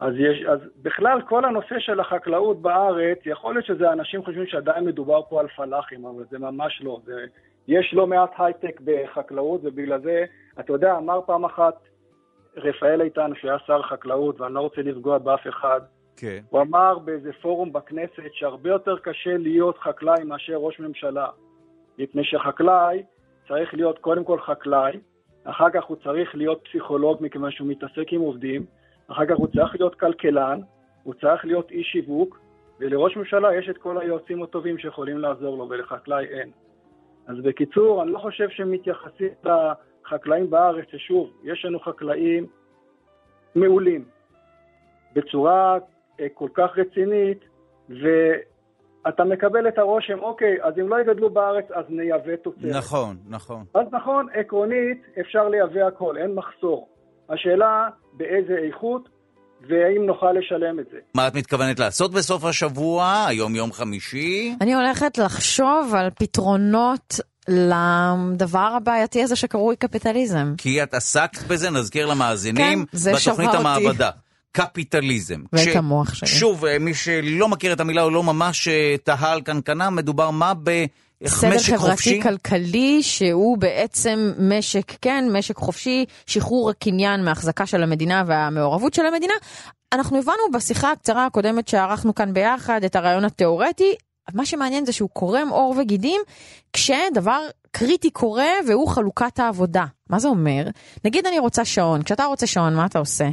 אז, יש, אז בכלל כל הנושא של החקלאות בארץ, יכול להיות שזה אנשים חושבים שעדיין מדובר פה על פלאחים, אבל זה ממש לא. זה יש לא מעט הייטק בחקלאות, ובגלל זה, אתה יודע, אמר פעם אחת רפאל איתן, שהיה שר חקלאות, ואני לא רוצה לפגוע באף אחד, כן. הוא אמר באיזה פורום בכנסת שהרבה יותר קשה להיות חקלאי מאשר ראש ממשלה. מפני שחקלאי צריך להיות קודם כל חקלאי, אחר כך הוא צריך להיות פסיכולוג מכיוון שהוא מתעסק עם עובדים, אחר כך הוא צריך להיות כלכלן, הוא צריך להיות איש שיווק, ולראש ממשלה יש את כל היועצים הטובים שיכולים לעזור לו, ולחקלאי אין. אז בקיצור, אני לא חושב שמתייחסים לחקלאים בארץ, ששוב, יש לנו חקלאים מעולים, בצורה אה, כל כך רצינית, ואתה מקבל את הרושם, אוקיי, אז אם לא יגדלו בארץ, אז נייבא תוצרת. נכון, נכון. אז נכון, עקרונית אפשר לייבא הכל, אין מחסור. השאלה באיזה איכות והאם נוכל לשלם את זה. מה את מתכוונת לעשות בסוף השבוע, היום יום חמישי? אני הולכת לחשוב על פתרונות לדבר הבעייתי הזה שקרוי קפיטליזם. כי את עסקת בזה, נזכיר למאזינים, כן, בתוכנית שבר אותי. המעבדה. קפיטליזם. ואת כש- המוח שלי. שוב, אה, מי שלא מכיר את המילה, הוא לא ממש אה, תהה על קנקנה, מדובר מה סדר במשק חופשי? חברתי כלכלי שהוא בעצם משק, כן, משק חופשי, שחרור הקניין מהחזקה של המדינה והמעורבות של המדינה. אנחנו הבנו בשיחה הקצרה הקודמת שערכנו כאן ביחד את הרעיון התיאורטי. מה שמעניין זה שהוא קורם עור וגידים כשדבר קריטי קורה והוא חלוקת העבודה. מה זה אומר? נגיד אני רוצה שעון, כשאתה רוצה שעון מה אתה עושה?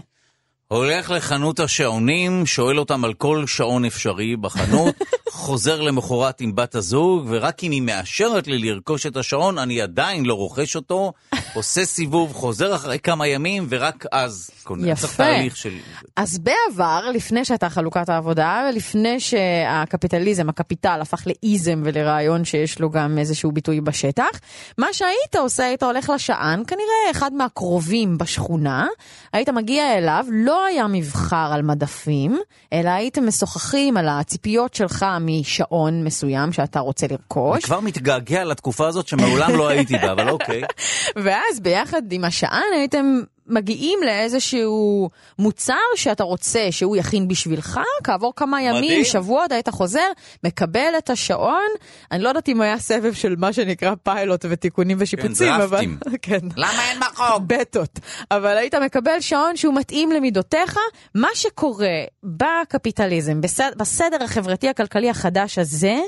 הולך לחנות השעונים, שואל אותם על כל שעון אפשרי בחנות, *laughs* חוזר למחרת עם בת הזוג, ורק אם היא מאשרת לי לרכוש את השעון, אני עדיין לא רוכש אותו, *laughs* עושה סיבוב, חוזר אחרי כמה ימים, ורק אז קונה. יפה. צריך תהליך של... אז בעבר, לפני שהייתה חלוקת העבודה, ולפני שהקפיטליזם, הקפיטל, הפך לאיזם ולרעיון שיש לו גם איזשהו ביטוי בשטח, מה שהיית עושה, היית הולך לשען, כנראה אחד מהקרובים בשכונה, היית מגיע אליו, לא היה מבחר על מדפים, אלא הייתם משוחחים על הציפיות שלך משעון מסוים שאתה רוצה אני לרכוש. כבר מתגעגע לתקופה הזאת שמעולם לא הייתי בה, אבל אוקיי. *laughs* ואז ביחד עם השען הייתם מגיעים לאיזשהו מוצר שאתה רוצה שהוא יכין בשבילך, כעבור כמה ימים, מדהים. שבועות, היית חוזר, מקבל את השעון. אני לא יודעת אם היה סבב של מה שנקרא פיילוט ותיקונים ושיפוצים, אבל... דרפטים. *laughs* כן. למה אין מקום? בטות. אבל היית מקבל שעון שהוא מתאים למידותיך. מה שקורה בקפיטליזם, בסדר, בסדר החברתי הכלכלי החדש הזה,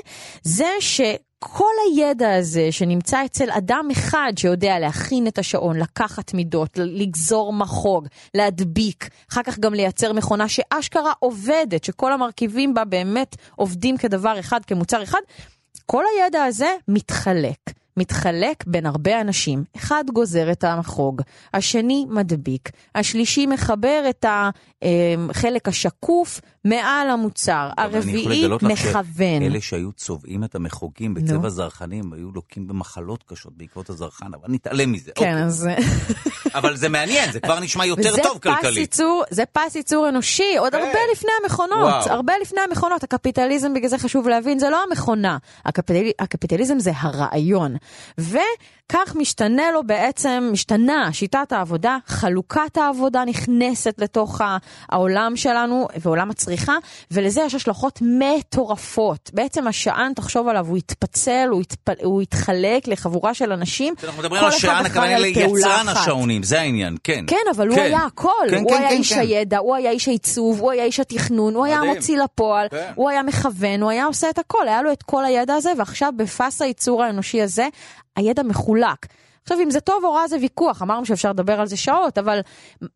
זה ש... כל הידע הזה שנמצא אצל אדם אחד שיודע להכין את השעון, לקחת מידות, לגזור מחוג, להדביק, אחר כך גם לייצר מכונה שאשכרה עובדת, שכל המרכיבים בה באמת עובדים כדבר אחד, כמוצר אחד, כל הידע הזה מתחלק. מתחלק בין הרבה אנשים. אחד גוזר את המחוג, השני מדביק, השלישי מחבר את החלק השקוף מעל המוצר, הרביעי מכוון. שאלה שהיו צובעים את המחוגים. בצבע זרחנים, היו לוקים במחלות קשות בעקבות הזרחן, אבל נתעלם מזה. כן, אוקיי. אז... *laughs* אבל זה מעניין, זה כבר נשמע יותר טוב כלכלית. זה פס ייצור אנושי, עוד כן. הרבה לפני המכונות. הרבה לפני המכונות. הקפיטליזם, בגלל זה חשוב להבין, זה לא המכונה. הקפיטל... הקפיטליזם זה הרעיון. וכך משתנה לו בעצם, משתנה שיטת העבודה, חלוקת העבודה נכנסת לתוך העולם שלנו ועולם הצריכה, ולזה יש השלכות מטורפות. בעצם השען, תחשוב עליו, הוא יתפצל, הוא, יתפ... הוא יתחלק לחבורה של אנשים. אנחנו מדברים על השען, הכוונה ליצרן. השעונים, זה העניין, כן. כן, אבל הוא כן. היה הכל. כן, הוא כן, היה כן, איש כן. הידע, הוא היה איש העיצוב, הוא היה איש התכנון, הוא היה. המוציא לפועל, כן. הוא היה מכוון, הוא היה עושה את הכל, היה לו את כל הידע הזה, ועכשיו בפס הייצור האנושי הזה, הידע מחולק. עכשיו, אם זה טוב או רע זה ויכוח, אמרנו שאפשר לדבר על זה שעות, אבל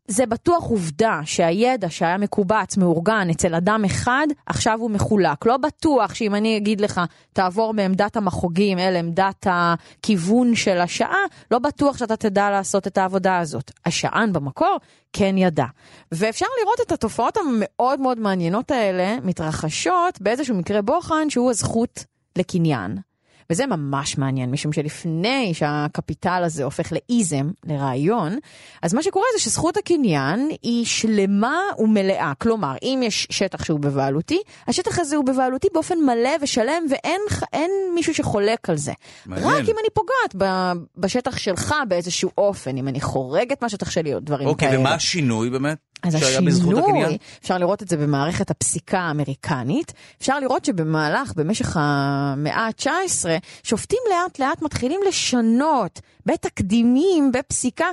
זה בטוח עובדה שהידע שהיה מקובץ, מאורגן אצל אדם אחד, עכשיו הוא מחולק. לא בטוח שאם אני אגיד לך, תעבור מעמדת המחוגים אל עמדת הכיוון של השעה, לא בטוח שאתה תדע לעשות את העבודה הזאת. השען במקור כן ידע. ואפשר לראות את התופעות המאוד מאוד מעניינות האלה מתרחשות באיזשהו מקרה בוחן שהוא הזכות לקניין. וזה ממש מעניין, משום שלפני שהקפיטל הזה הופך לאיזם, לרעיון, אז מה שקורה זה שזכות הקניין היא שלמה ומלאה. כלומר, אם יש שטח שהוא בבעלותי, השטח הזה הוא בבעלותי באופן מלא ושלם, ואין אין מישהו שחולק על זה. מעניין. רק אם אני פוגעת ב, בשטח שלך באיזשהו אופן, אם אני חורגת מהשטח שלי או דברים אוקיי, כאלה. ומה השינוי באמת? אז? השינוי, אפשר לראות את זה במערכת הפסיקה האמריקנית, אפשר לראות שבמהלך, במשך המאה ה-19, שופטים לאט לאט מתחילים לשנות בתקדימים, בפסיקה,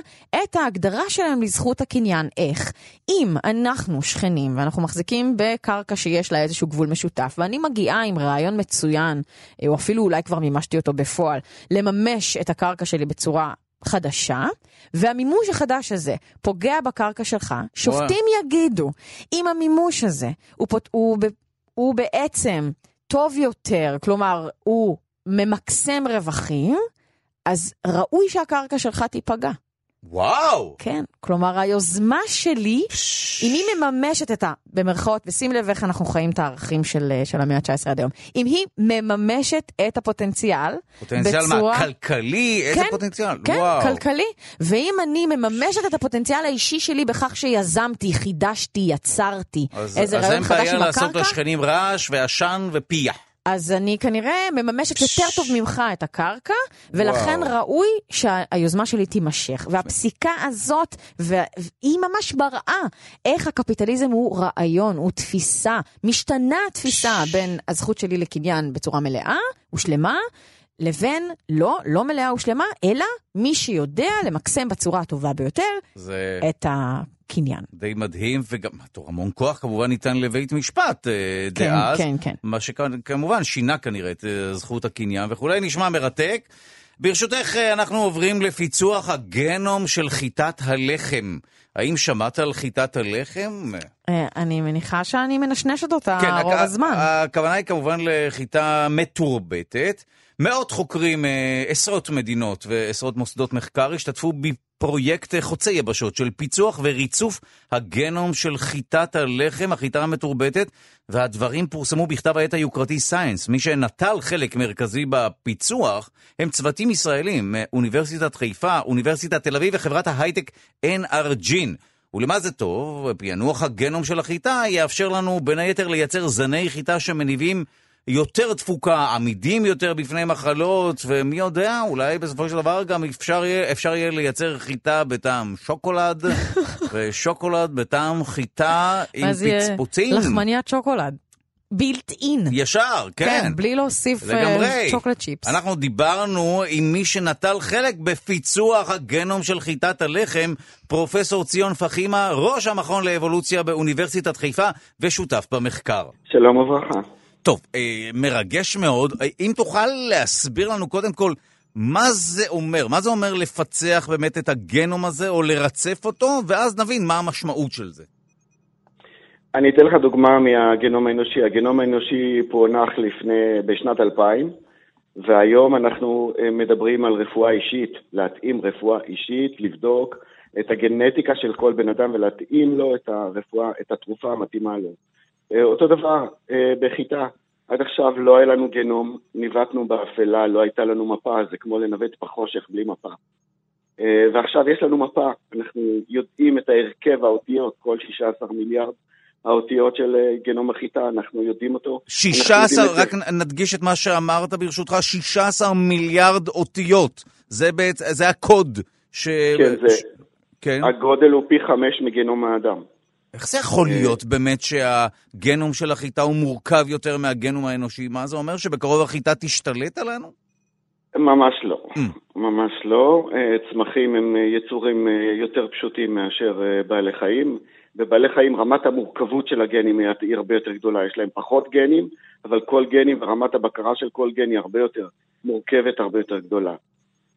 את ההגדרה שלהם לזכות הקניין. איך? אם אנחנו שכנים ואנחנו מחזיקים בקרקע שיש לה איזשהו גבול משותף, ואני מגיעה עם רעיון מצוין, או אפילו אולי כבר מימשתי אותו בפועל, לממש את הקרקע שלי בצורה חדשה, והמימוש החדש הזה פוגע בקרקע שלך, שופטים יגידו, אם המימוש הזה הוא, פות, הוא, הוא בעצם טוב יותר, כלומר, הוא ממקסם רווחים, אז ראוי שהקרקע שלך תיפגע. וואו! כן, כלומר היוזמה שלי, אם היא מממשת את ה... במרכאות, ושים לב איך אנחנו חיים את הערכים של, אה, של המאה ה-19 עד היום, אם היא מממשת את הפוטנציאל, פוטנציאל בצורה... מה? כלכלי? איזה כן, פוטנציאל? כן, וואו. כלכלי. ואם אני מממשת את הפוטנציאל האישי שלי בכך שיזמתי, חידשתי, יצרתי אז, איזה אז רעיון אין חדש בעיה עם לעשות הקרקע, לשכנים רעש ועשן ופיח. אז אני כנראה מממשת יותר טוב ממך את הקרקע, ולכן וואו. ראוי שהיוזמה שלי תימשך. והפסיקה הזאת, והיא ממש בראה איך הקפיטליזם הוא רעיון, הוא תפיסה. משתנה התפיסה בין הזכות שלי לקניין בצורה מלאה ושלמה, לבין לא, לא מלאה ושלמה, אלא מי שיודע למקסם בצורה הטובה ביותר זה... את הקניין. די מדהים, וגם המון כוח כמובן ניתן לבית משפט אה, כן, דאז. כן, כן. מה שכמובן שינה כנראה את אה, זכות הקניין וכולי, נשמע מרתק. ברשותך, אה, אנחנו עוברים לפיצוח הגנום של חיטת הלחם. האם שמעת על חיטת הלחם? אני מניחה שאני מנשנשת אותה כן, רוב הזמן. הכוונה היא כמובן לחיטה מתורבתת. מאות חוקרים, אה, עשרות מדינות ועשרות מוסדות מחקר השתתפו בפרויקט חוצה יבשות של פיצוח וריצוף הגנום של חיטת הלחם, החיטה המתורבתת, והדברים פורסמו בכתב העת היוקרתי סיינס. מי שנטל חלק מרכזי בפיצוח הם צוותים ישראלים מאוניברסיטת חיפה, אוניברסיטת תל אביב וחברת ההייטק NRG. ולמה זה טוב? פענוח הגנום של החיטה יאפשר לנו בין היתר לייצר זני חיטה שמניבים יותר תפוקה, עמידים יותר בפני מחלות, ומי יודע, אולי בסופו של דבר גם אפשר יהיה, אפשר יהיה לייצר חיטה בטעם שוקולד, *laughs* ושוקולד בטעם חיטה עם פצפוצים. לחמניית שוקולד. בילט אין. ישר, כן. כן, בלי להוסיף שוקולד צ'יפס. אנחנו דיברנו עם מי שנטל חלק בפיצוח הגנום של חיטת הלחם, פרופסור ציון פחימה, ראש המכון לאבולוציה באוניברסיטת חיפה ושותף במחקר. שלום וברכה. טוב, אה, מרגש מאוד. אה, אם תוכל להסביר לנו קודם כל מה זה אומר, מה זה אומר לפצח באמת את הגנום הזה או לרצף אותו, ואז נבין מה המשמעות של זה. אני אתן לך דוגמה מהגנום האנושי. הגנום האנושי פוענח לפני, בשנת 2000, והיום אנחנו אה, מדברים על רפואה אישית, להתאים רפואה אישית, לבדוק את הגנטיקה של כל בן אדם ולהתאים לו את הרפואה, את התרופה המתאימה לו. אה, אותו דבר אה, בחיטה. עד עכשיו לא היה לנו גנום, ניווטנו באפלה, לא הייתה לנו מפה, זה כמו לנווט בחושך בלי מפה. אה, ועכשיו יש לנו מפה, אנחנו יודעים את ההרכב האותיות, כל 16 מיליארד האותיות של גנום החיטה, אנחנו יודעים אותו. 16, רק את... נדגיש את מה שאמרת ברשותך, 16 מיליארד אותיות. זה, בעצ... זה הקוד ש... כן, זה... ש... כן. הגודל הוא פי חמש מגנום האדם. איך זה יכול להיות באמת שהגנום של החיטה הוא מורכב יותר מהגנום האנושי? מה זה אומר, שבקרוב החיטה תשתלט עלינו? ממש לא, mm. ממש לא. אה, צמחים הם אה, יצורים אה, יותר פשוטים מאשר בעלי חיים. בבעלי חיים רמת המורכבות של הגנים היא הרבה יותר גדולה, יש להם פחות גנים, אבל כל גנים ורמת הבקרה של כל גן היא הרבה יותר מורכבת, הרבה יותר גדלה.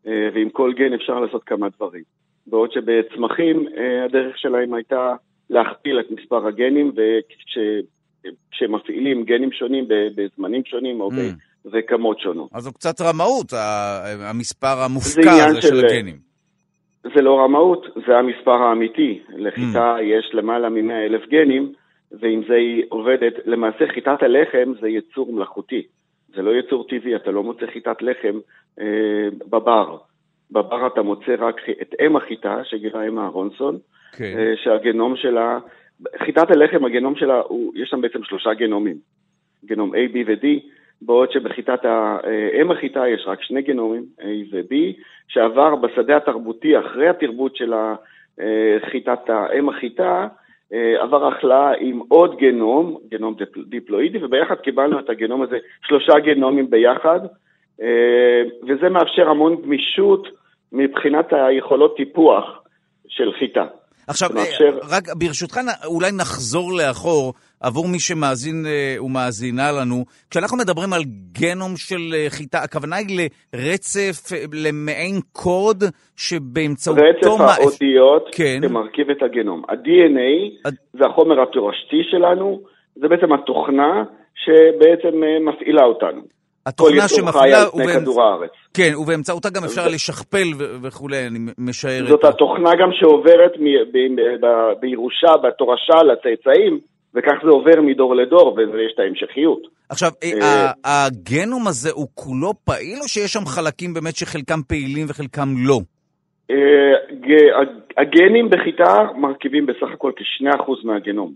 ועם כל גן אפשר לעשות כמה דברים. בעוד שבצמחים הדרך שלהם הייתה להכפיל את מספר הגנים, וכשמפעילים גנים שונים בזמנים שונים או mm. ברקמות שונות. אז זו קצת רמאות, המספר המופקע הזה של, של הגנים. זה לא רמאות, זה המספר האמיתי. לחיטה mm. יש למעלה מ-100 אלף גנים, ועם זה היא עובדת. למעשה חיטת הלחם זה יצור מלאכותי. זה לא יצור טבעי, אתה לא מוצא חיטת לחם אה, בבר. בבר אתה מוצא רק את אם החיטה, שגירה אם אהרונסון, כן. אה, שהגנום שלה, חיטת הלחם, הגנום שלה, הוא, יש שם בעצם שלושה גנומים, גנום A, B ו-D, בעוד שבחיטת אם החיטה יש רק שני גנומים, A ו-B, שעבר בשדה התרבותי אחרי התרבות של אה, חיטת האם החיטה, אה, עבר החלאה עם עוד גנום, גנום דיפלואידי, וביחד קיבלנו את הגנום הזה, שלושה גנומים ביחד, וזה מאפשר המון גמישות מבחינת היכולות טיפוח של חיטה. עכשיו, מאפשר... רק ברשותך, אולי נחזור לאחור עבור מי שמאזין אה, ומאזינה לנו. כשאנחנו מדברים על גנום של אה, חיטה, הכוונה היא לרצף, אה, למעין קוד שבאמצעותו... רצף מה... האותיות כן. שמרכיב את הגנום. ה-DNA זה החומר התורשתי שלנו, זה בעצם התוכנה שבעצם מפעילה אותנו. התוכנה שמפעילה... כל יצור כדור הארץ. כן, ובאמצעותה גם אפשר לשכפל וכולי, אני משער את... זאת התוכנה גם שעוברת בירושה, בתורשה לצאצאים, וכך זה עובר מדור לדור, ויש את ההמשכיות. עכשיו, אה, הגנום הזה הוא כולו פעיל, או שיש שם חלקים באמת שחלקם פעילים וחלקם לא? אה, הגנים בחיטה מרכיבים בסך הכל כ-2% מהגנום.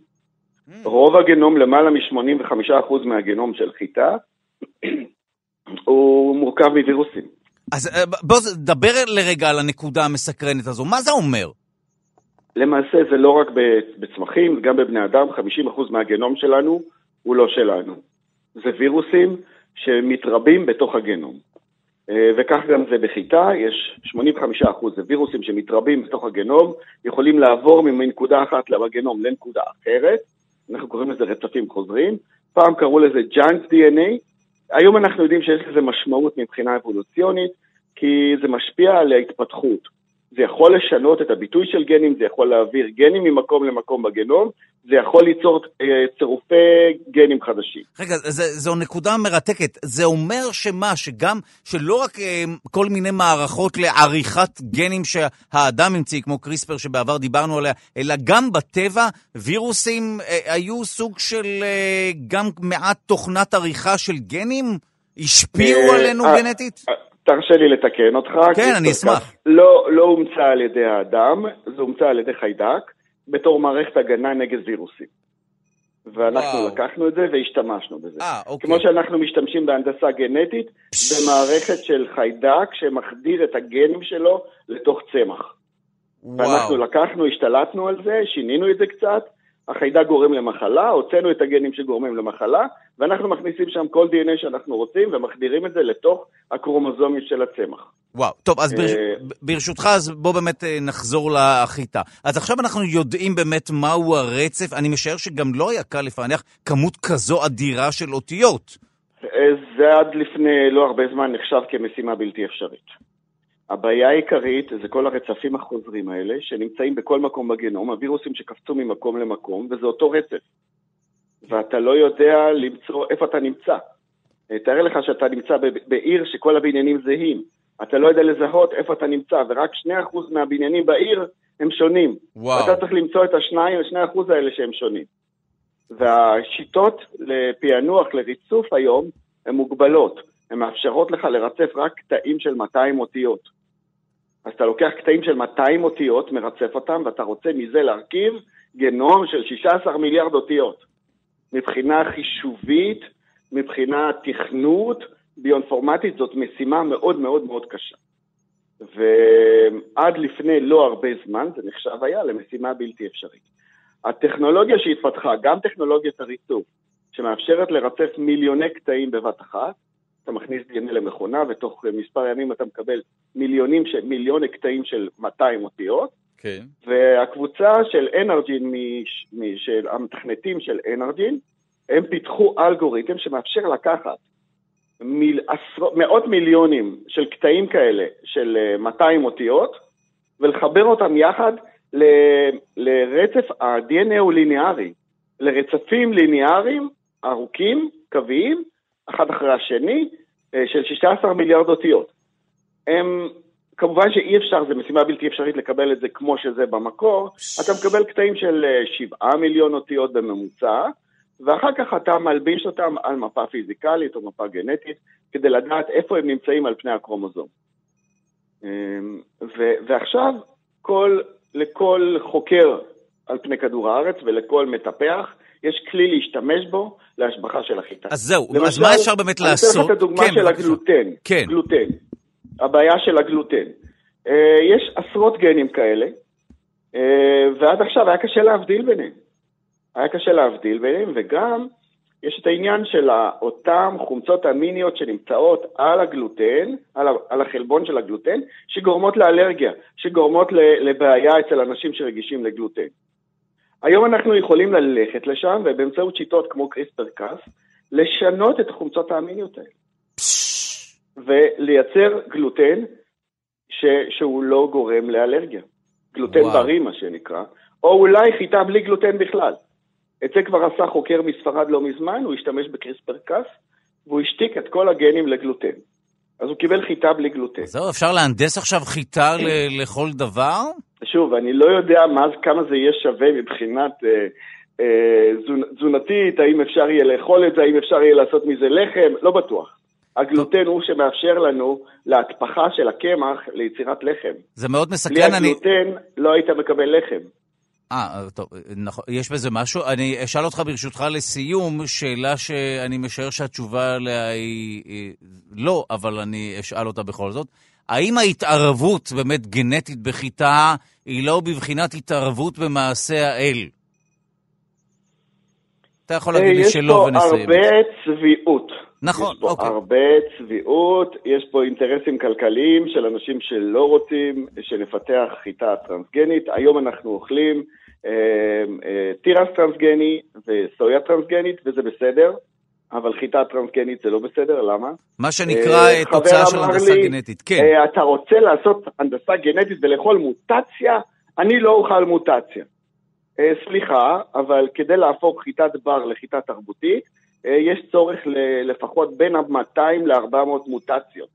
Hmm. רוב הגנום, למעלה מ-85% מהגנום של חיטה, הוא מורכב מווירוסים. אז אה, בוא דבר לרגע על הנקודה המסקרנת הזו, מה זה אומר? למעשה זה לא רק בצמחים, גם בבני אדם, 50% מהגנום שלנו הוא לא שלנו. זה וירוסים שמתרבים בתוך הגנום. אה, וכך גם זה בחיטה, יש 85% זה וירוסים שמתרבים בתוך הגנום, יכולים לעבור מנקודה אחת בגנום לנקודה אחרת, אנחנו קוראים לזה רצפים חוזרים, פעם קראו לזה ג'אנק DNA, היום אנחנו יודעים שיש לזה משמעות מבחינה אבולוציונית, כי זה משפיע על ההתפתחות. זה יכול לשנות את הביטוי של גנים, זה יכול להעביר גנים ממקום למקום בגנום, זה יכול ליצור אה, צירופי גנים חדשים. רגע, זה, זו נקודה מרתקת. זה אומר שמה, שגם, שלא רק אה, כל מיני מערכות לעריכת גנים שהאדם המציא, כמו קריספר שבעבר דיברנו עליה, אלא גם בטבע, וירוסים אה, היו סוג של גם מעט תוכנת עריכה של גנים? השפיעו עלינו גנטית? אה, תרשה לי לתקן אותך. כן, אני אשמח. לא, לא אומצה על ידי האדם, זה אומצה על ידי חיידק, בתור מערכת הגנה נגד וירוסים. ואנחנו וואו. לקחנו את זה והשתמשנו בזה. 아, אוקיי. כמו שאנחנו משתמשים בהנדסה גנטית, במערכת של חיידק שמחדיר את הגנים שלו לתוך צמח. וואו. ואנחנו לקחנו, השתלטנו על זה, שינינו את זה קצת, החיידק גורם למחלה, הוצאנו את הגנים שגורמים למחלה, ואנחנו מכניסים שם כל DNA שאנחנו רוצים ומחדירים את זה לתוך הקרומוזומים של הצמח. וואו, טוב, אז ברש... אה, ברשותך, אז בוא באמת אה, נחזור לחיטה. אז עכשיו אנחנו יודעים באמת מהו הרצף, אני משער שגם לא היה קל לפענח כמות כזו אדירה של אותיות. אה, זה עד לפני לא הרבה זמן נחשב כמשימה בלתי אפשרית. הבעיה העיקרית זה כל הרצפים החוזרים האלה, שנמצאים בכל מקום בגנום, הווירוסים שקפצו ממקום למקום, וזה אותו רצף. ואתה לא יודע למצוא איפה אתה נמצא. תאר לך שאתה נמצא בעיר שכל הבניינים זהים. אתה לא יודע לזהות איפה אתה נמצא, ורק 2% מהבניינים בעיר הם שונים. וואו. ואתה צריך למצוא את השניים, השני אחוז האלה שהם שונים. והשיטות לפענוח, לריצוף היום, הן מוגבלות. הן מאפשרות לך לרצף רק קטעים של 200 אותיות. אז אתה לוקח קטעים של 200 אותיות, מרצף אותם, ואתה רוצה מזה להרכיב גנום של 16 מיליארד אותיות. מבחינה חישובית, מבחינה תכנות, ביונפורמטית, זאת משימה מאוד מאוד מאוד קשה. ועד לפני לא הרבה זמן זה נחשב היה למשימה בלתי אפשרית. הטכנולוגיה שהתפתחה, גם טכנולוגיית הריצוף, שמאפשרת לרצף מיליוני קטעים בבת אחת, אתה מכניס DNA למכונה, ותוך מספר ימים אתה מקבל מיליונים, של, מיליוני קטעים של 200 אותיות. כן. והקבוצה של אנרג'ין, של המתכנתים של אנרג'ין, הם פיתחו אלגוריתם שמאפשר לקחת מיל, עשר, מאות מיליונים של קטעים כאלה של 200 אה, אותיות, ולחבר אותם יחד ל, לרצף, ה-DNA הוא ליניארי, לרצפים ליניאריים ארוכים, קוויים, אחד אחרי השני, אה, של 16 מיליארד אותיות. הם, כמובן שאי אפשר, זו משימה בלתי אפשרית לקבל את זה כמו שזה במקור, אתה מקבל קטעים של 7 אה, מיליון אותיות בממוצע, ואחר כך אתה מלביש אותם על מפה פיזיקלית או מפה גנטית, כדי לדעת איפה הם נמצאים על פני הקרומוזום. אמ, ו- ועכשיו, כל, לכל חוקר על פני כדור הארץ ולכל מטפח, יש כלי להשתמש בו להשבחה של החיטה. אז זהו, למשל, אז מה אפשר באמת לעשות? אני אתן לך את הדוגמה כן, של הגלוטן. כן. גלוטן. הבעיה של הגלוטן. אה, יש עשרות גנים כאלה, אה, ועד עכשיו היה קשה להבדיל ביניהם. היה קשה להבדיל ביניהם, וגם יש את העניין של אותן חומצות אמיניות שנמצאות על הגלוטן, על, על החלבון של הגלוטן, שגורמות לאלרגיה, שגורמות לבעיה אצל אנשים שרגישים לגלוטן. היום אנחנו יכולים ללכת לשם, ובאמצעות שיטות כמו CRISPR-Cas, לשנות את החומצות האמיניות האלה. ולייצר גלוטן ש, שהוא לא גורם לאלרגיה. גלוטן וואו. בריא, מה שנקרא, או אולי חיטה בלי גלוטן בכלל. את זה כבר עשה חוקר מספרד לא מזמן, הוא השתמש ב CRISPR-Cas, והוא השתיק את כל הגנים לגלוטן. אז הוא קיבל חיטה בלי גלוטן. זהו, אפשר להנדס עכשיו חיטה *clears throat* לכל דבר? שוב, אני לא יודע מה, כמה זה יהיה שווה מבחינת אה, אה, תזונתית, האם אפשר יהיה לאכול את זה, האם אפשר יהיה לעשות מזה לחם, לא בטוח. הגלוטן הוא שמאפשר לנו להתפחה של הקמח ליצירת לחם. זה מאוד אני... בלי הגלוטן אני... לא היית מקבל לחם. אה, טוב, נכון, יש בזה משהו. אני אשאל אותך ברשותך לסיום, שאלה שאני משער שהתשובה עליה היא לא, אבל אני אשאל אותה בכל זאת. האם ההתערבות באמת גנטית בחיטה היא לא בבחינת התערבות במעשה האל? אתה יכול להגיד לי שלא ונסיים. יש פה הרבה צביעות. נכון, יש פה אוקיי. הרבה צביעות, יש פה אינטרסים כלכליים של אנשים שלא רוצים שנפתח חיטה טרנסגנית. היום אנחנו אוכלים אה, אה, תירס טרנסגני וסויה טרנסגנית, וזה בסדר. אבל חיטה טרנסגנית זה לא בסדר, למה? מה שנקרא אה, תוצאה של הנדסה לי, גנטית, כן. אה, אתה רוצה לעשות הנדסה גנטית ולאכול מוטציה? אני לא אוכל מוטציה. אה, סליחה, אבל כדי להפוך חיטת בר לחיטה תרבותית, אה, יש צורך לפחות בין 200 ל-400 מוטציות.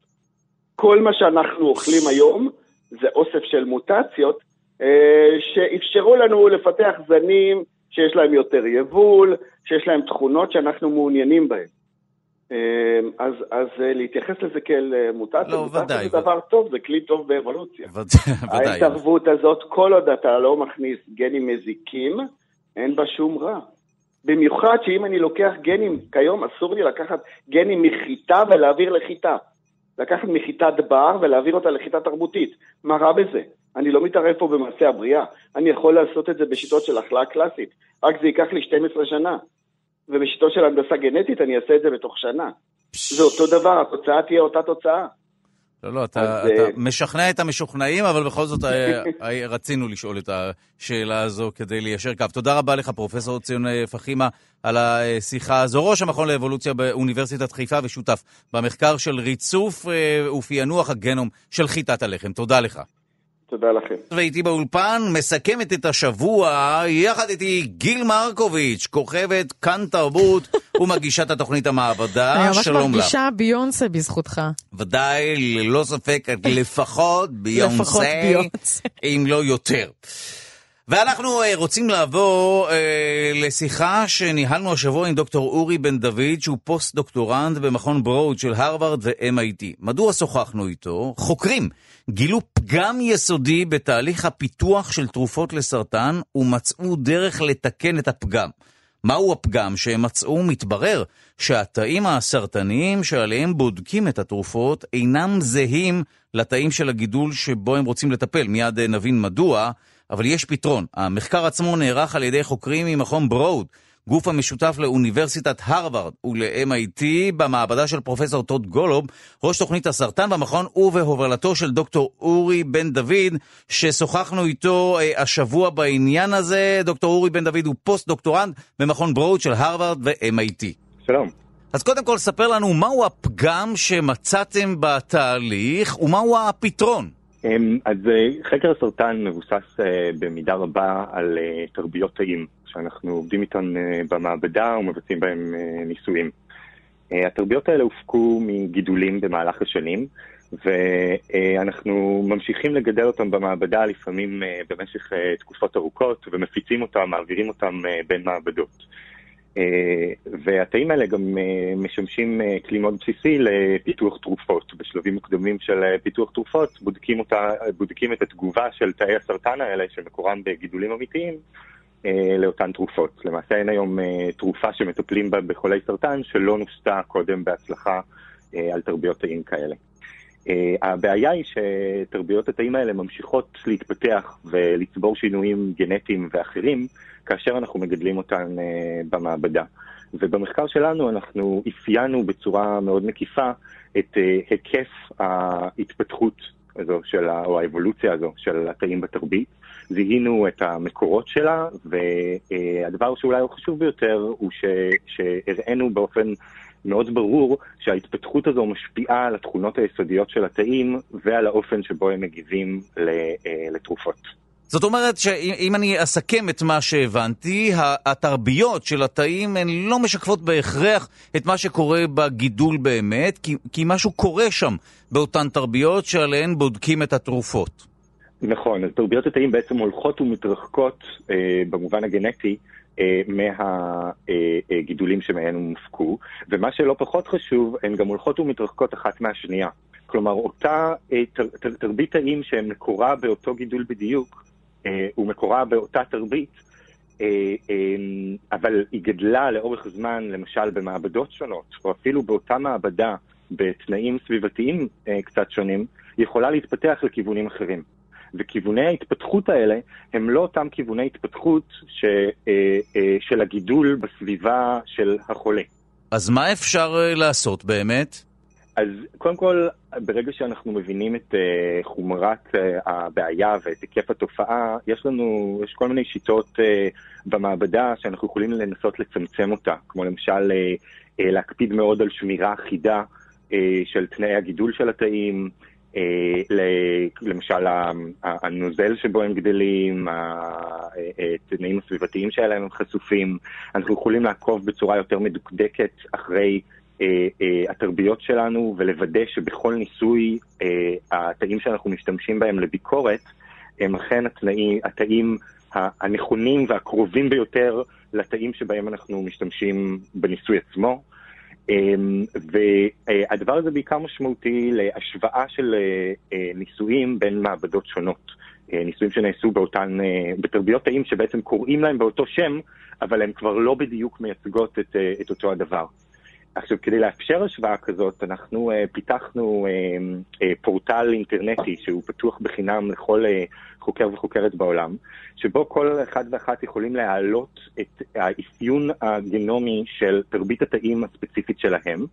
כל מה שאנחנו אוכלים היום זה אוסף של מוטציות אה, שאפשרו לנו לפתח זנים שיש להם יותר יבול, שיש להם תכונות שאנחנו מעוניינים בהן. אז, אז להתייחס לזה כאל מוטציה, לא, מוטציה ודאי, זה דבר טוב, זה כלי טוב באבולוציה. *laughs* ודאי. ההתערבות הזאת, כל עוד אתה לא מכניס גנים מזיקים, אין בה שום רע. במיוחד שאם אני לוקח גנים, כיום אסור לי לקחת גנים מחיטה ולהעביר לחיטה. לקחת מחיטת בר ולהעביר אותה לחיטה תרבותית. מה רע בזה? אני לא מתערב פה במעשה הבריאה. אני יכול לעשות את זה בשיטות של החלאה קלאסית, רק זה ייקח לי 12 שנה. ובשיטות של הנדסה גנטית אני אעשה את זה בתוך שנה. זה אותו דבר, התוצאה תהיה אותה תוצאה. לא, לא, אתה, אז, אתה uh... משכנע את המשוכנעים, אבל בכל זאת *laughs* אה, רצינו לשאול את השאלה הזו כדי ליישר קו. תודה רבה לך, פרופ' ציון פחימה, על השיחה הזו. ראש המכון לאבולוציה באוניברסיטת חיפה ושותף במחקר של ריצוף ופענוח הגנום של חיטת הלחם. תודה לך. תודה לכם. ואיתי באולפן מסכמת את השבוע, יחד איתי גיל מרקוביץ', כוכבת כאן תרבות ומגישת התוכנית המעבדה. אני ממש מרגישה ביונסה בזכותך. ודאי, ללא ספק, לפחות *laughs* ביונסה, אם לא יותר. ואנחנו אה, רוצים לעבור אה, לשיחה שניהלנו השבוע עם דוקטור אורי בן דוד, שהוא פוסט-דוקטורנט במכון ברוד של הרווארד ו-MIT. מדוע שוחחנו איתו? חוקרים גילו פגם יסודי בתהליך הפיתוח של תרופות לסרטן ומצאו דרך לתקן את הפגם. מהו הפגם שהם מצאו? מתברר שהתאים הסרטניים שעליהם בודקים את התרופות אינם זהים לתאים של הגידול שבו הם רוצים לטפל. מיד נבין מדוע. אבל יש פתרון. המחקר עצמו נערך על ידי חוקרים ממכון ברוד, גוף המשותף לאוניברסיטת הרווארד ול-MIT במעבדה של פרופסור טוד גולוב, ראש תוכנית הסרטן במכון ובהובלתו של דוקטור אורי בן דוד, ששוחחנו איתו אה, השבוע בעניין הזה. דוקטור אורי בן דוד הוא פוסט-דוקטורנט במכון ברוד של הרווארד ו-MIT. שלום. אז קודם כל, ספר לנו מהו הפגם שמצאתם בתהליך ומהו הפתרון. אמ, אז אה, חקר הסרטן מבוסס אה, במידה רבה על תרביות תאים, שאנחנו עובדים איתן במעבדה ומבצעים בהן ניסויים. התרביות האלה הופקו מגידולים במהלך השנים, ואנחנו ממשיכים לגדל אותם במעבדה לפעמים במשך תקופות ארוכות, ומפיצים אותם, מעבירים אותם בין מעבדות. אה, והתאים האלה גם אה, משמשים אה, כלי מאוד בסיסי לפיתוח תרופות. בשלבים מוקדמים של פיתוח תרופות בודקים, אותה, בודקים את התגובה של תאי הסרטן האלה, שמקורם בגידולים אמיתיים, לאותן תרופות. למעשה אין היום תרופה שמטפלים בה בחולי סרטן שלא נוסתה קודם בהצלחה על תרביות תאים כאלה. הבעיה היא שתרביות התאים האלה ממשיכות להתפתח ולצבור שינויים גנטיים ואחרים, כאשר אנחנו מגדלים אותן במעבדה. ובמחקר שלנו אנחנו אפיינו בצורה מאוד מקיפה את היקף ההתפתחות הזו, של, או האבולוציה הזו של התאים בתרבית. זיהינו את המקורות שלה, והדבר שאולי הוא חשוב ביותר הוא ש, שהראינו באופן מאוד ברור שההתפתחות הזו משפיעה על התכונות היסודיות של התאים ועל האופן שבו הם מגיבים לתרופות. זאת אומרת שאם אני אסכם את מה שהבנתי, התרביות של התאים הן לא משקפות בהכרח את מה שקורה בגידול באמת, כי, כי משהו קורה שם באותן תרביות שעליהן בודקים את התרופות. נכון, אז תרביות התאים בעצם הולכות ומתרחקות אה, במובן הגנטי אה, מהגידולים אה, שמהן הם הופקו, ומה שלא פחות חשוב, הן גם הולכות ומתרחקות אחת מהשנייה. כלומר, אותה אה, תר, תר, תרבית תאים שהם מקורה באותו גידול בדיוק, ומקורה באותה תרבית, אבל היא גדלה לאורך זמן, למשל במעבדות שונות, או אפילו באותה מעבדה, בתנאים סביבתיים קצת שונים, יכולה להתפתח לכיוונים אחרים. וכיווני ההתפתחות האלה הם לא אותם כיווני התפתחות ש, אה, אה, של הגידול בסביבה של החולה. אז מה אפשר אה, לעשות באמת? אז קודם כל, ברגע שאנחנו מבינים את uh, חומרת uh, הבעיה ואת היקף התופעה, יש לנו, יש כל מיני שיטות uh, במעבדה שאנחנו יכולים לנסות לצמצם אותה, כמו למשל uh, uh, להקפיד מאוד על שמירה אחידה uh, של תנאי הגידול של התאים, אה, למשל הנוזל שבו הם גדלים, התנאים הסביבתיים שלהם הם חשופים, אנחנו יכולים לעקוב בצורה יותר מדוקדקת אחרי אה, אה, התרביות שלנו ולוודא שבכל ניסוי התאים שאנחנו משתמשים בהם לביקורת הם אכן התנאים, התאים הנכונים והקרובים ביותר לתאים שבהם אנחנו משתמשים בניסוי עצמו. אמ, והדבר הזה בעיקר משמעותי להשוואה של אה, אה, ניסויים בין מעבדות שונות. אה, ניסויים שנעשו באותן, בתרביות תאים שבעצם קוראים להם באותו שם, אבל הן כבר לא בדיוק מייצגות את, את אותו הדבר. עכשיו, כדי לאפשר השוואה כזאת, אנחנו פיתחנו uh, פורטל אינטרנטי שהוא פתוח בחינם לכל חוקר וחוקרת בעולם, שבו כל אחד ואחת יכולים להעלות את האפיון הגנומי של תרבית התאים הספציפית שלהם,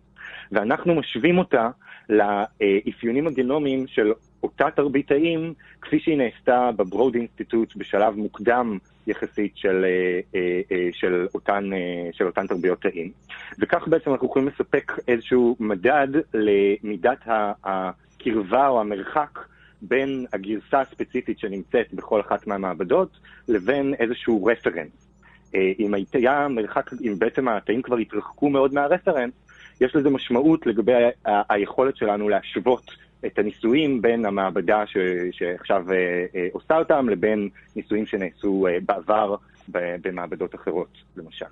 ואנחנו משווים אותה לאפיונים הגנומיים של אותה תרבית תאים, כפי שהיא נעשתה בברוד אינסטיטוט בשלב מוקדם יחסית של, אה, אה, אה, של, אותן, של אותן תרביות תאים. וכך בעצם אנחנו יכולים לספק איזשהו מדד למידת הקרבה או המרחק בין הגרסה הספציפית שנמצאת בכל אחת מהמעבדות לבין איזשהו רפרנס. אם היה מרחק, אם בעצם התאים כבר התרחקו מאוד מהרפרנס, יש לזה משמעות לגבי היכולת שלנו להשוות את הניסויים בין המעבדה ש, שעכשיו אה, אה, עושה אותם לבין ניסויים שנעשו אה, בעבר במעבדות אחרות, למשל.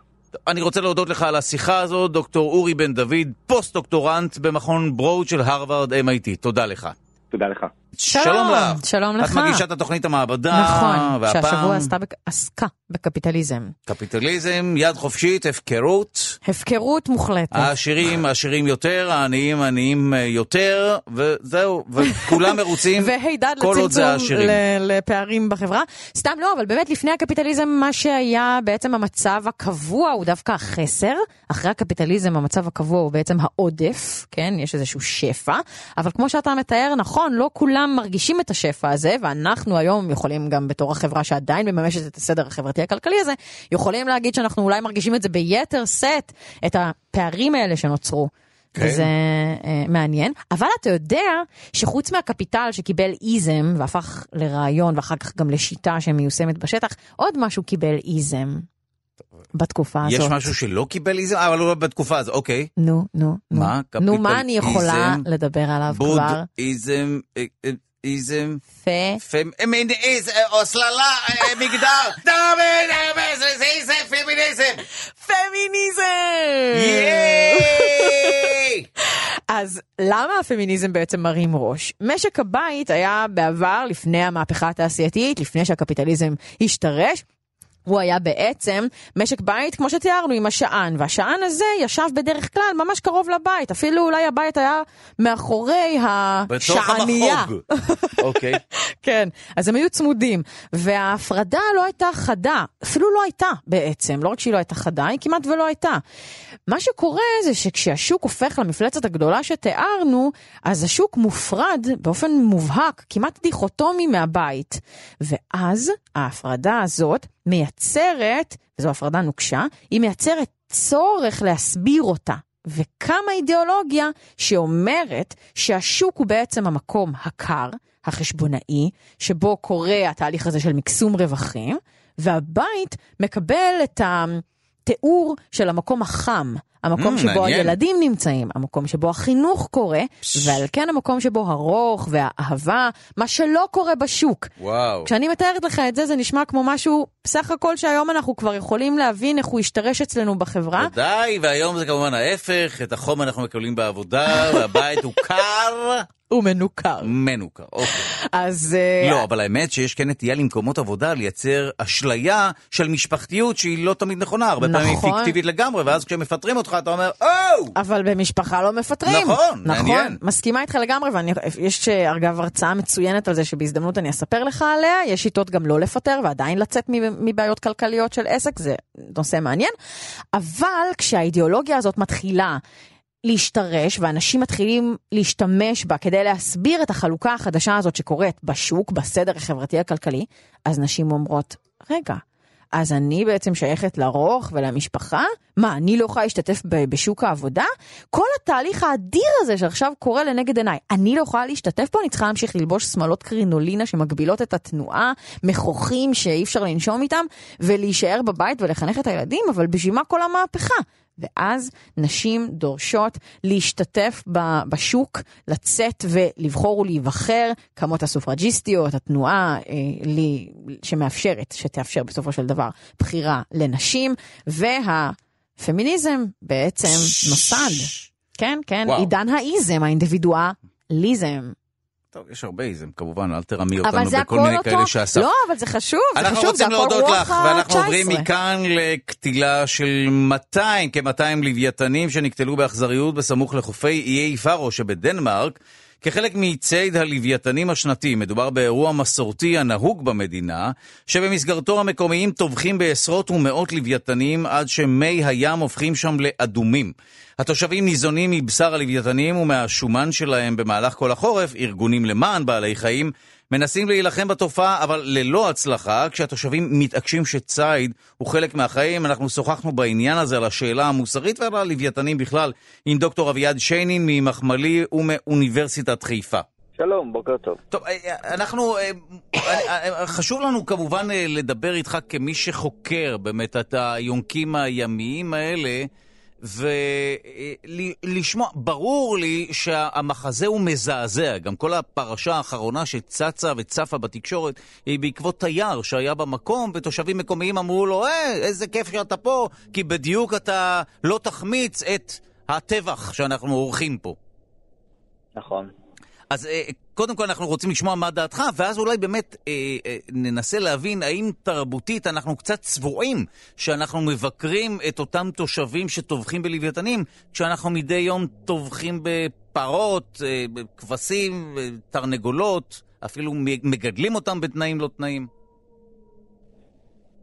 אני רוצה להודות לך על השיחה הזו, דוקטור אורי בן דוד, פוסט-דוקטורנט במכון ברוד של הרווארד MIT. תודה לך. תודה לך. שלום, שלום לך. שלום לך. את מגישה את התוכנית המעבדה. נכון, והפעם... שהשבוע עשתה, עסקה בקפיטליזם. קפיטליזם, יד חופשית, הפקרות. הפקרות מוחלטת. העשירים עשירים יותר, העניים עניים יותר, וזהו, וכולם מרוצים, *laughs* כל עוד זה העשירים. לפערים בחברה. סתם לא, אבל באמת לפני הקפיטליזם, מה שהיה בעצם המצב הקבוע הוא דווקא החסר. אחרי הקפיטליזם המצב הקבוע הוא בעצם העודף, כן? יש איזשהו שפע. אבל כמו שאתה מתאר, נכון, לא כולם מרגישים את השפע הזה, ואנחנו היום יכולים גם בתור החברה שעדיין מממשת את הסדר החברתי הכלכלי הזה, יכולים להגיד שאנחנו אולי מרגישים את זה ביתר שאת, את הפערים האלה שנוצרו. כן. וזה uh, מעניין, אבל אתה יודע שחוץ מהקפיטל שקיבל איזם והפך לרעיון ואחר כך גם לשיטה שמיושמת בשטח, עוד משהו קיבל איזם. בתקופה יש הזאת. יש משהו שלא קיבל איזם? אבל לא בתקופה הזאת, אוקיי. נו, נו. מה? נו, מה אני יכולה איזם, לדבר עליו בוד, כבר? בודהיזם, אה, אה, איזם, פה, פמיניזם, או סללה, מגדר, *laughs* זה פמיניזם. פמיניזם! *laughs* אז למה הפמיניזם בעצם מרים ראש? משק הבית היה בעבר, לפני המהפכה התעשייתית, לפני שהקפיטליזם השתרש, הוא היה בעצם משק בית, כמו שתיארנו, עם השען, והשען הזה ישב בדרך כלל ממש קרוב לבית, אפילו אולי הבית היה מאחורי השענייה. בתוך המחוג, אוקיי. *laughs* כן, אז הם היו צמודים, וההפרדה לא הייתה חדה, אפילו לא הייתה בעצם, לא רק שהיא לא הייתה חדה, היא כמעט ולא הייתה. מה שקורה זה שכשהשוק הופך למפלצת הגדולה שתיארנו, אז השוק מופרד באופן מובהק, כמעט דיכוטומי מהבית. ואז ההפרדה הזאת מייצרת, וזו הפרדה נוקשה, היא מייצרת צורך להסביר אותה. וקמה אידיאולוגיה שאומרת שהשוק הוא בעצם המקום הקר, החשבונאי, שבו קורה התהליך הזה של מקסום רווחים, והבית מקבל את התיאור של המקום החם, המקום Mm, שבו מעניין. הילדים נמצאים, המקום שבו החינוך קורה, ועל כן המקום שבו הרוך והאהבה, מה שלא קורה בשוק. וואו. כשאני מתארת לך את זה, זה נשמע כמו משהו, בסך הכל שהיום אנחנו כבר יכולים להבין איך הוא השתרש אצלנו בחברה. ודאי, והיום זה כמובן ההפך, את החום אנחנו מקבלים בעבודה, *laughs* והבית הוא קר, הוא מנוכר. מנוכר. אוקיי. אז... אה, לא, אבל האמת שיש כן נטייה למקומות עבודה לייצר אשליה של משפחתיות שהיא לא תמיד נכונה, הרבה פעמים היא נכון. פיקטיבית לגמרי, ואז כשמפטרים אותך אתה אומר, או! אבל במשפחה לא מפטרים. נכון, מעניין. נכון, מסכימה איתך לגמרי, ויש אגב הרצאה מצוינת על זה שבהזדמנות אני אספר לך עליה, יש שיטות גם לא לפטר ועדיין לצאת מבעיות כלכליות של עסק, זה נושא מעניין, אבל כשהאידיאולוגיה הזאת מתחילה להשתרש ואנשים מתחילים להשתמש בה כדי להסביר את החלוקה החדשה הזאת שקורית בשוק, בסדר החברתי הכלכלי, אז נשים אומרות, רגע, אז אני בעצם שייכת לרוך ולמשפחה? מה, אני לא יכולה להשתתף בשוק העבודה? כל התהליך האדיר הזה שעכשיו קורה לנגד עיניי, אני לא יכולה להשתתף בו? אני צריכה להמשיך ללבוש שמלות קרינולינה שמגבילות את התנועה, מכוחים שאי אפשר לנשום איתם, ולהישאר בבית ולחנך את הילדים, אבל בשביל מה כל המהפכה? ואז נשים דורשות להשתתף בשוק, לצאת ולבחור ולהיבחר, כמות הסופרג'יסטיות, התנועה אה, לי, שמאפשרת, שתאפשר בסופו של דבר בחירה לנשים, והפמיניזם בעצם נוסד. כן, כן, וואו. עידן האיזם, האינדיבידואליזם. טוב, יש הרבה איזם, כמובן, אל תרמי אותנו בכל מיני אותו, כאלה שאסף. לא, אבל זה חשוב, זה אנחנו חשוב, זה רוצים הכל להודות רוח לך, ואנחנו ה-19. עוברים מכאן לקטילה של 200, כ-200 לוויתנים שנקטלו באכזריות בסמוך לחופי איי פארו שבדנמרק. כחלק מציד הלוויתנים השנתי, מדובר באירוע מסורתי הנהוג במדינה, שבמסגרתו המקומיים טובחים בעשרות ומאות לוויתנים עד שמי הים הופכים שם לאדומים. התושבים ניזונים מבשר הלוויתנים ומהשומן שלהם במהלך כל החורף, ארגונים למען בעלי חיים מנסים להילחם בתופעה, אבל ללא הצלחה, כשהתושבים מתעקשים שציד הוא חלק מהחיים. אנחנו שוחחנו בעניין הזה על השאלה המוסרית ועל הלוויתנים בכלל עם דוקטור אביעד שיינין ממחמלי ומאוניברסיטת חיפה. שלום, בוקר טוב. טוב, אה, אנחנו, אה, אה, אה, חשוב לנו כמובן לדבר איתך כמי שחוקר באמת את היונקים הימיים האלה, ולשמוע, ברור לי שהמחזה הוא מזעזע, גם כל הפרשה האחרונה שצצה וצפה בתקשורת היא בעקבות תייר שהיה במקום, ותושבים מקומיים אמרו לו, אה, איזה כיף שאתה פה, כי בדיוק אתה לא תחמיץ את הטבח שאנחנו עורכים פה. נכון. אז אה, קודם כל אנחנו רוצים לשמוע מה דעתך, ואז אולי באמת אה, אה, ננסה להבין האם תרבותית אנחנו קצת צבועים שאנחנו מבקרים את אותם תושבים שטובחים בלוויתנים, כשאנחנו מדי יום טובחים בפרות, אה, בכבשים, אה, תרנגולות, אפילו מגדלים אותם בתנאים לא תנאים.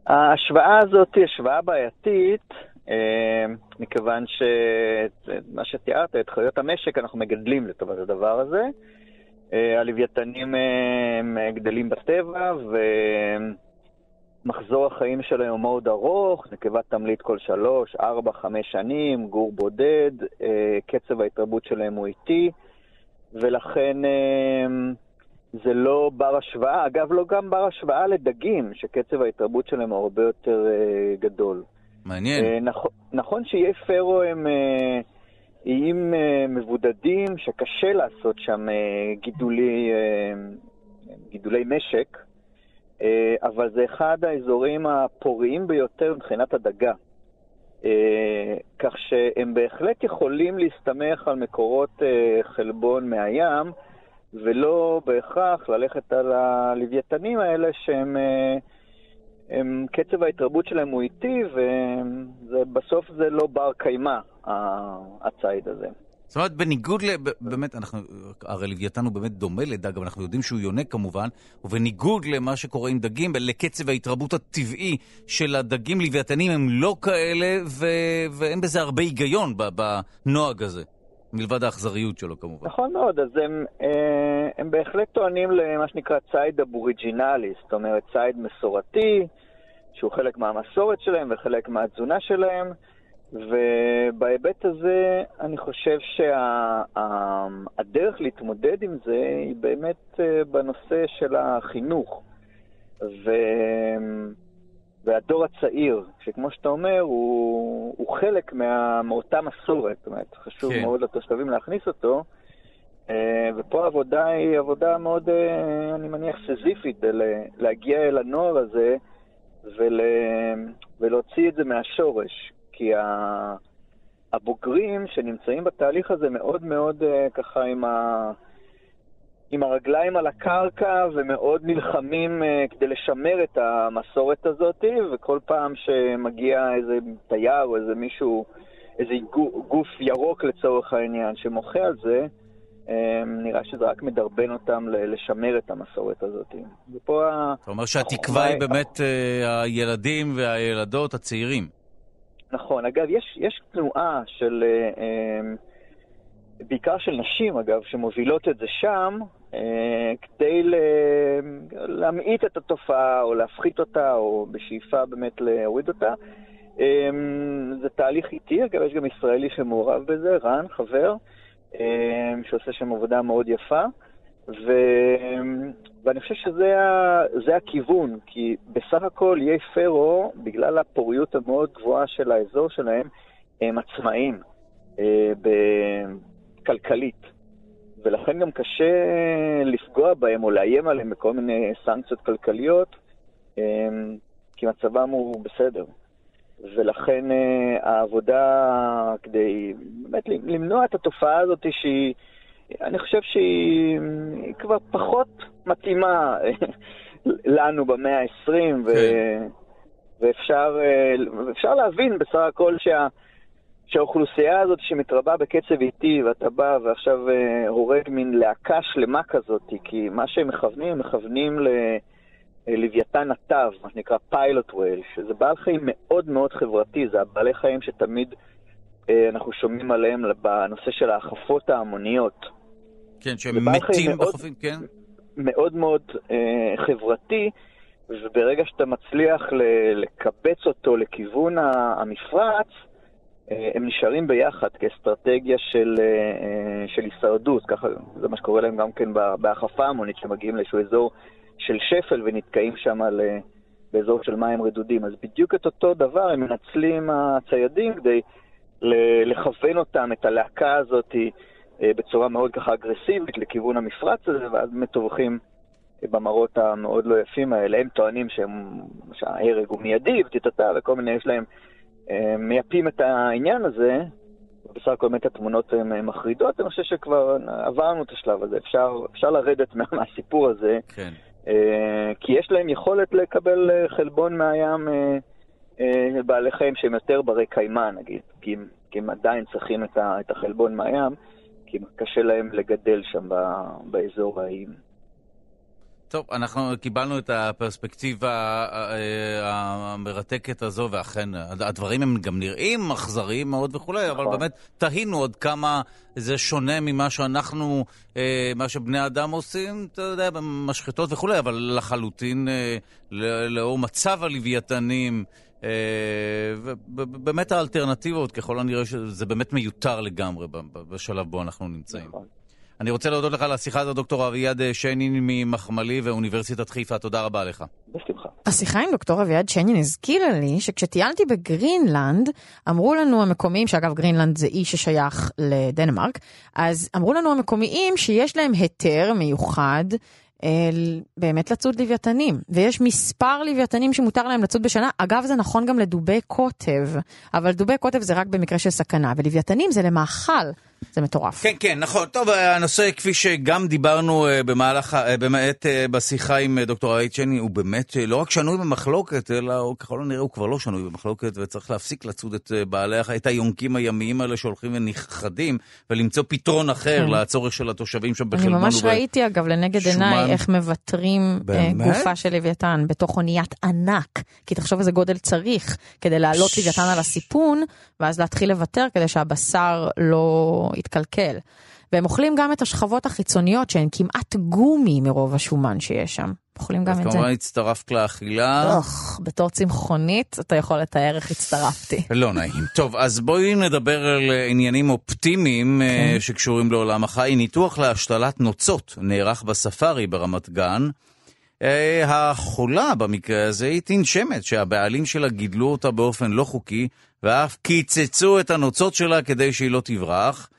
ההשוואה הזאת היא השוואה בעייתית, אה, מכיוון שמה שתיארת, את חיות המשק אנחנו מגדלים לטובת הדבר הזה. אה, הלוויתנים אה, הם גדלים בטבע, ומחזור החיים שלהם הוא מאוד ארוך, נקבה תמליט כל שלוש, ארבע, חמש שנים, גור בודד, אה, קצב ההתרבות שלהם הוא איטי, ולכן אה, זה לא בר השוואה. אגב, לא גם בר השוואה לדגים, שקצב ההתרבות שלהם הוא הרבה יותר אה, גדול. מעניין. אה, נכון, נכון שאיי פרו הם אה, איים אה, מבודדים, שקשה לעשות שם אה, גידולי, אה, גידולי משק, אבל זה אחד האזורים הפוריים ביותר מבחינת הדגה. כך שהם בהחלט יכולים להסתמך על מקורות חלבון מהים, ולא בהכרח ללכת על הלוויתנים האלה שהם... הם, קצב ההתרבות שלהם הוא איטי, ובסוף זה לא בר קיימא, הציד הזה. זאת אומרת, בניגוד ל... באמת, אנחנו... הרי לוויתן הוא באמת דומה לדג, אבל אנחנו יודעים שהוא יונק כמובן, ובניגוד למה שקורה עם דגים, לקצב ההתרבות הטבעי של הדגים לוויתנים הם לא כאלה, ו... ואין בזה הרבה היגיון בנוהג הזה, מלבד האכזריות שלו כמובן. נכון מאוד, אז הם, אה, הם בהחלט טוענים למה שנקרא ציד אבוריג'ינלי, זאת אומרת ציד מסורתי, שהוא חלק מהמסורת שלהם וחלק מהתזונה שלהם, ובהיבט הזה אני חושב שהדרך להתמודד עם זה היא באמת אה, בנושא של החינוך. והדור הצעיר, שכמו שאתה אומר, הוא, הוא חלק מה, מאותה מסורת, זאת אומרת, חשוב כן. מאוד לתושבים להכניס אותו, אה, ופה העבודה היא עבודה מאוד, אה, אני מניח, סזיפית, להגיע אל הנוער הזה ול, ולהוציא את זה מהשורש, כי הבוגרים שנמצאים בתהליך הזה מאוד מאוד אה, ככה עם ה... עם הרגליים על הקרקע ומאוד נלחמים uh, כדי לשמר את המסורת הזאת, וכל פעם שמגיע איזה תייר או איזה מישהו, איזה גוף ירוק לצורך העניין, שמוחה על זה, um, נראה שזה רק מדרבן אותם לשמר את המסורת הזאת. ופה אתה אומר שהתקווה היא באמת uh, הילדים והילדות הצעירים. נכון. אגב, יש, יש תנועה של... בעיקר של נשים אגב, שמובילות את זה שם, אה, כדי להמעיט את התופעה או להפחית אותה, או בשאיפה באמת להוריד אותה. אה, זה תהליך איטי, אגב, יש גם ישראלי שמעורב בזה, רן, חבר, אה, שעושה שם עבודה מאוד יפה. ו... ואני חושב שזה הכיוון, כי בסך הכל איי פרו, בגלל הפוריות המאוד גבוהה של האזור שלהם, הם עצמאים כלכלית. ולכן גם קשה לפגוע בהם או לאיים עליהם בכל מיני סנקציות כלכליות, אמ, כי מצבם הוא בסדר. ולכן אה, העבודה כדי באמת למנוע את התופעה הזאת שהיא, אני חושב שהיא כבר פחות מתאימה לנו במאה ה-20, כן. ואפשר להבין בסך הכל שה... שהאוכלוסייה הזאת שמתרבה בקצב איטי, ואתה בא ועכשיו אה, הורג מין להקה שלמה כזאת, כי מה שהם מכוונים, הם מכוונים ללוויתן התו, מה שנקרא פיילוט ווייל, שזה בעל חיים מאוד מאוד חברתי, זה הבעלי חיים שתמיד אה, אנחנו שומעים עליהם בנושא של ההחפות ההמוניות. כן, שהם מתים בחופים, כן? מאוד מאוד אה, חברתי, וברגע שאתה מצליח לקבץ אותו לכיוון המפרץ, אה, הם נשארים ביחד כאסטרטגיה של, אה, אה, של הישרדות, ככה זה מה שקורה להם גם כן בהחפה המונית, שמגיעים לאיזשהו אזור של שפל ונתקעים שם על, באזור של מים רדודים. אז בדיוק את אותו דבר הם מנצלים הציידים כדי לכוון אותם, את הלהקה הזאת, בצורה מאוד ככה אגרסיבית לכיוון המפרץ הזה, ואז באמת טובחים במראות המאוד לא יפים האלה. הם טוענים שההרג הוא מיידי, ותתתה, וכל מיני, יש להם אה, מייפים את העניין הזה, בסך הכל באמת התמונות הן מחרידות, אני חושב שכבר עברנו את השלב הזה, אפשר, אפשר לרדת מה, מהסיפור הזה, כן. אה, כי יש להם יכולת לקבל אה, חלבון מהים בעלי חיים שהם יותר ברי קיימא נגיד, כי הם, כי הם עדיין צריכים את החלבון מהים, כי קשה להם לגדל שם באזור האיים. טוב, אנחנו קיבלנו את הפרספקטיבה אה, אה, המרתקת הזו, ואכן, הדברים הם גם נראים אכזריים מאוד וכולי, אבל נכון. באמת תהינו עוד כמה זה שונה ממה שאנחנו, אה, מה שבני אדם עושים, אתה יודע, במשחטות וכולי, אבל לחלוטין, לאור מצב הלוויתנים, ובאמת האלטרנטיבות, ככל הנראה, זה באמת מיותר לגמרי בשלב בו אנחנו נמצאים. נכון. אני רוצה להודות לך על השיחה הזאת, דוקטור אביעד שיינין ממחמל"י ואוניברסיטת חיפה. תודה רבה לך. בשמחה. השיחה עם דוקטור אביעד שיינין הזכירה לי שכשטיילתי בגרינלנד, אמרו לנו המקומיים, שאגב גרינלנד זה אי ששייך לדנמרק, אז אמרו לנו המקומיים שיש להם היתר מיוחד באמת לצוד לוויתנים, ויש מספר לוויתנים שמותר להם לצוד בשנה. אגב, זה נכון גם לדובי קוטב, אבל דובי קוטב זה רק במקרה של סכנה, ולוויתנים זה למאכל. זה מטורף. כן, כן, נכון. טוב, הנושא, כפי שגם דיברנו אה, במהלך, אה, באמת אה, בשיחה עם דוקטור אייט צ'ני, הוא באמת לא רק שנוי במחלוקת, אלא ככל הנראה הוא כבר לא שנוי במחלוקת, וצריך להפסיק לצוד את בעלי, את היונקים הימיים האלה שהולכים ונכחדים, ולמצוא פתרון אחר כן. לצורך של התושבים שם בחלבון. אני ממש ראיתי, אגב, לנגד עיניי, איך מוותרים גופה של לוויתן בתוך אוניית ענק, כי תחשוב איזה גודל צריך כדי להעלות לוויתן על הסיפון, ואז להתחיל לוותר כדי שהבשר לא... התקלקל. והם אוכלים גם את השכבות החיצוניות שהן כמעט גומי מרוב השומן שיש שם. אוכלים גם את זה. אז כמובן הצטרפת לאכילה. אוח, בתור צמחונית אתה יכול לתאר איך הצטרפתי. לא נעים. טוב, אז בואי נדבר על עניינים אופטימיים אה, כן. שקשורים לעולם החי. ניתוח להשתלת נוצות נערך בספארי ברמת גן. אה, החולה במקרה הזה היא תנשמת, שהבעלים שלה גידלו אותה באופן לא חוקי, ואף קיצצו את הנוצות שלה כדי שהיא לא תברח.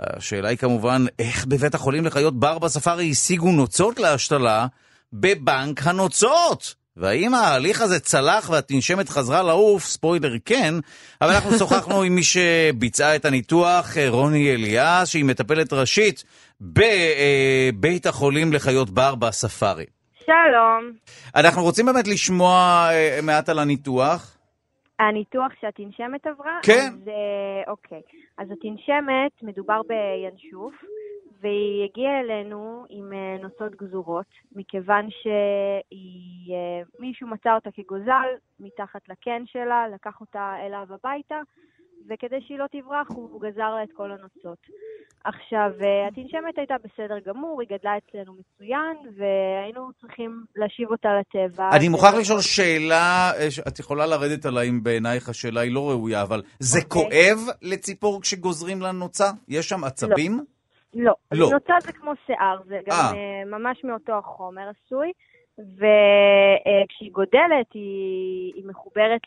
השאלה היא כמובן, איך בבית החולים לחיות בר בספארי השיגו נוצות להשתלה בבנק הנוצות? והאם ההליך הזה צלח והתנשמת חזרה לעוף? ספוילר כן, אבל אנחנו שוחחנו עם מי שביצעה את הניתוח, רוני אליאס, שהיא מטפלת ראשית בבית החולים לחיות בר בספארי. שלום. אנחנו רוצים באמת לשמוע אה, מעט על הניתוח. הניתוח שהתנשמת עברה? כן. אז, אה, אוקיי. אז התנשמת, מדובר בינשוף, והיא הגיעה אלינו עם אה, נוצות גזורות, מכיוון שמישהו מצא אותה כגוזל מתחת לקן שלה, לקח אותה אליו הביתה, וכדי שהיא לא תברח, הוא גזר לה את כל הנוצות. עכשיו, אה, התנשמת הייתה בסדר גמור, היא גדלה אצלנו מצוין, והיינו צריכים להשיב אותה לטבע. אני מוכרח לשאול שאלה, אה, את יכולה לרדת עליי אם בעינייך השאלה היא לא ראויה, אבל זה. אוקיי. כואב לציפור כשגוזרים לה נוצה? יש שם עצבים? לא. לא. לא. נוצה זה כמו שיער, זה גם 아. ממש מאותו החומר עשוי. וכשהיא גודלת היא, היא מחוברת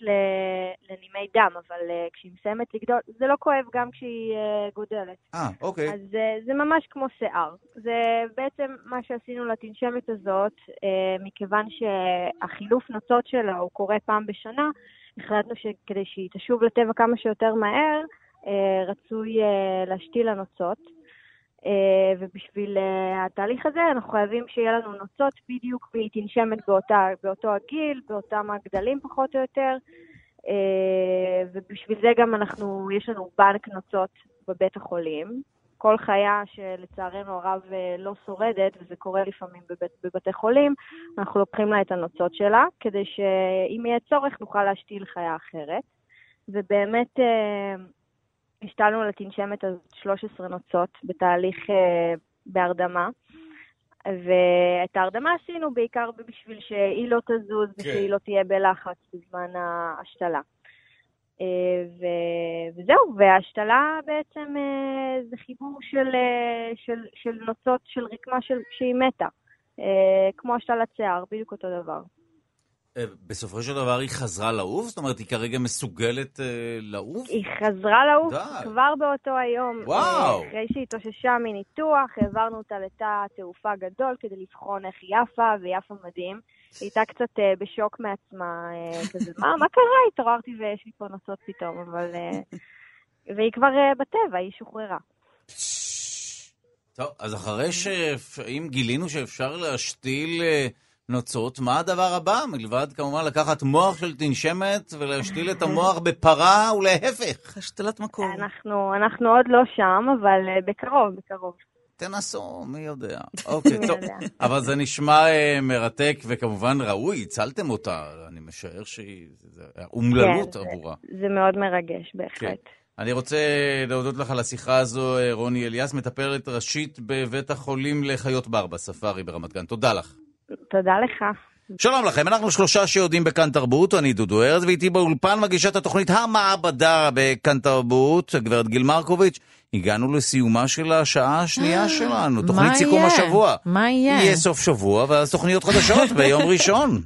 לנימי דם, אבל אה, כשהיא מסיימת לגדול, זה לא כואב גם כשהיא אה, גודלת. אה, אוקיי. אז זה, זה ממש כמו שיער. זה בעצם מה שעשינו לתנשמת הזאת, אה, מכיוון שהחילוף נוצות שלה הוא קורה פעם בשנה, החלטנו שכדי שהיא תשוב לטבע כמה שיותר מהר, רצוי להשתיל הנוצות. אה, ובשביל אה, התהליך הזה אנחנו חייבים שיהיה לנו נוצות בדיוק והיא תנשמת באותה, באותו הגיל, באותם הגדלים פחות או יותר, אה, ובשביל זה גם אנחנו, יש לנו בנק נוצות בבית החולים. כל חיה שלצערנו הרב לא שורדת, וזה קורה לפעמים בבית, בבתי חולים, אנחנו לוקחים לה את הנוצות שלה, כדי שאם יהיה צורך נוכל להשתיל חיה אחרת. ובאמת השתלנו לתנשמת הזאת 13 נוצות בתהליך uh, בהרדמה. ואת ההרדמה עשינו בעיקר בשביל שהיא לא תזוז כן. ושהיא לא תהיה בלחץ בזמן ההשתלה. Uh, ו- וזהו, וההשתלה בעצם uh, זה חיבור של, של, של נוצות של רקמה של, שהיא מתה, כמו השתלת שיער, בדיוק אותו דבר. אה, בסופו של דבר היא חזרה לעוף? זאת אומרת, היא כרגע מסוגלת אה, לעוף? היא חזרה לעוף כבר באותו היום. וואו. אה, אחרי שהיא התאוששה מניתוח, העברנו אותה לתא תעופה גדול כדי לבחון איך יפה, והיא יפה מדהים. היא הייתה קצת אה, בשוק מעצמה, אה, כזה, מה, מה קרה? התעוררתי ויש לי פה נוצות פתאום, אבל... אה, והיא כבר אה, בטבע, היא שוחררה. טוב, אז אחרי ש... אם גילינו שאפשר להשתיל... אה... נוצות, מה הדבר הבא? מלבד כמובן לקחת מוח של תנשמת ולהשתיל את המוח בפרה ולהפך. השתלת מקום. אנחנו, אנחנו עוד לא שם, אבל אה, בקרוב, בקרוב. תנסו, מי יודע. אוקיי, *laughs* טוב. אבל זה נשמע uh, מרתק, וכמובן ראוי, הצלתם אותה. אני משער שהיא... אומללות כן, עבורה. זה, זה מאוד מרגש, בהחלט. כן. אני רוצה להודות לך על השיחה הזו, אה, רוני אליאס, מטפלת ראשית בבית החולים לחיות בר בספארי ברמת גן. תודה לך. תודה לך. שלום לכם, אנחנו שלושה שיודעים בכאן תרבות, אני דודו ארז, ואיתי באולפן מגישת התוכנית המעבדה בכאן תרבות, הגברת גיל מרקוביץ'. הגענו לסיומה של השעה השנייה אה, שלנו, תוכנית סיכום השבוע. מה יהיה? יהיה סוף שבוע, ואז תוכניות חדשות ביום *laughs* ראשון.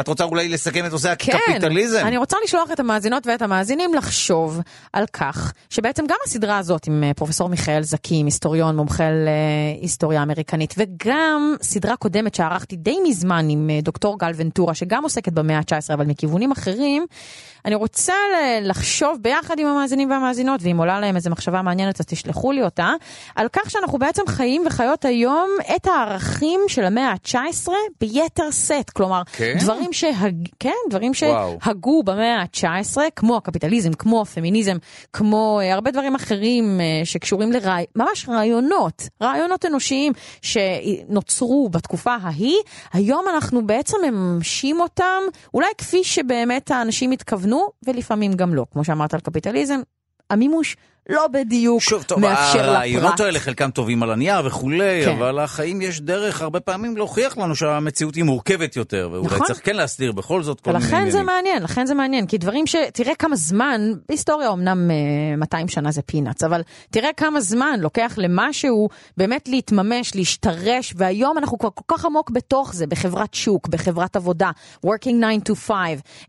את רוצה אולי לסכם את נושא כן, הקפיטליזם? כן, אני רוצה לשלוח את המאזינות ואת המאזינים לחשוב על כך, שבעצם גם הסדרה הזאת עם אה, פרופסור מיכאל זקים, היסטוריון, מומחה להיסטוריה אמריקנית, וגם סדרה קודמת שערכתי די מזמן עם אה, דוקטור גל ונטורה, שגם עוסקת במאה ה-19, אבל מכיוונים אחרים, אני רוצה לחשוב ביחד עם המאזינים והמאזינות, ואם עולה להם איזו מחשבה מעניינת, תשלחו לי אותה, על כך שאנחנו בעצם חיים וחיות היום את הערכים של המאה ה-19 ביתר סט. כלומר, כן? דברים, שהג... כן, דברים שהגו במאה ה-19, כמו הקפיטליזם, כמו הפמיניזם, כמו uh, הרבה דברים אחרים uh, שקשורים לרעי... ממש רעיונות, רעיונות אנושיים שנוצרו בתקופה ההיא, היום אנחנו בעצם מממשים אותם, אולי כפי שבאמת האנשים. התכוונו, ולפעמים גם לא. כמו שאמרת על קפיטליזם, המימוש לא בדיוק שוב, טוב, מאפשר לפרט. הרעיונות האלה חלקם טובים על הנייר וכולי, כן. אבל החיים יש דרך הרבה פעמים להוכיח לנו שהמציאות היא מורכבת יותר, ואולי נכון. צריך כן להסדיר בכל זאת כל מיני ולכן עניינים. זה מעניין, לכן זה מעניין, כי דברים ש... תראה כמה זמן, בהיסטוריה אמנם אה, 200 שנה זה פינאץ, אבל תראה כמה זמן לוקח למשהו באמת להתממש, להשתרש, והיום אנחנו כבר כל כך עמוק בתוך זה, בחברת שוק, בחברת עבודה, working 9 to 5,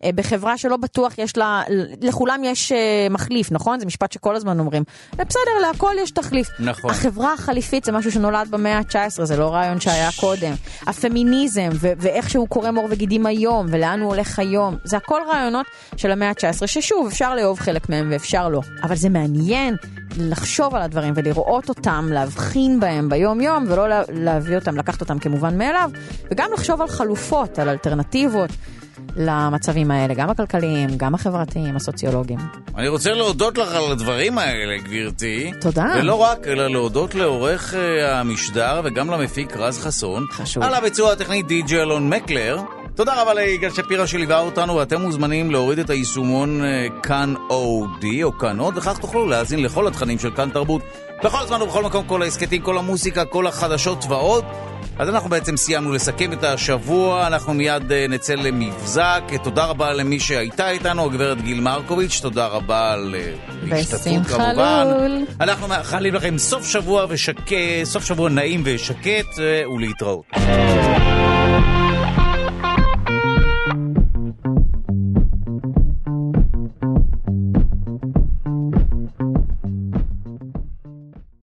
אה, בחברה שלא בטוח יש לה, לכולם יש אה, מחליף, נכון? זה משפט שכל הזמן אומרים. בסדר, להכל יש תחליף. נכון. החברה החליפית זה משהו שנולד במאה ה-19, זה לא רעיון שהיה קודם. הפמיניזם, ו- ואיך שהוא קורם עור וגידים היום, ולאן הוא הולך היום, זה הכל רעיונות של המאה ה-19, ששוב, אפשר לאהוב חלק מהם ואפשר לא. אבל זה מעניין לחשוב על הדברים ולראות אותם, להבחין בהם ביום-יום, ולא לה- להביא אותם, לקחת אותם כמובן מאליו, וגם לחשוב על חלופות, על אלטרנטיבות. למצבים האלה, גם הכלכליים, גם החברתיים, הסוציולוגיים. אני רוצה להודות לך על הדברים האלה, גברתי. תודה. ולא רק, אלא להודות לעורך אה, המשדר וגם למפיק רז חסון. חשוב. על הביצוע הטכני די.ג'י אלון מקלר. תודה רבה ליגאל שפירא שליווה אותנו, ואתם מוזמנים להוריד את היישומון אה, כאן אודי או כאן עוד, וכך תוכלו להאזין לכל התכנים של כאן תרבות. בכל זמן ובכל מקום, כל ההסכתים, כל המוסיקה, כל החדשות ועוד. אז אנחנו בעצם סיימנו לסכם את השבוע, אנחנו מיד אה, נצא למבזק. תודה רבה למי שהייתה איתנו, הגברת גיל מרקוביץ', תודה רבה על אה, ההשתתפות בשמחה כמובן. לול. אנחנו מאחלים לכם סוף שבוע ושקט, סוף שבוע נעים ושקט, ולהתראות.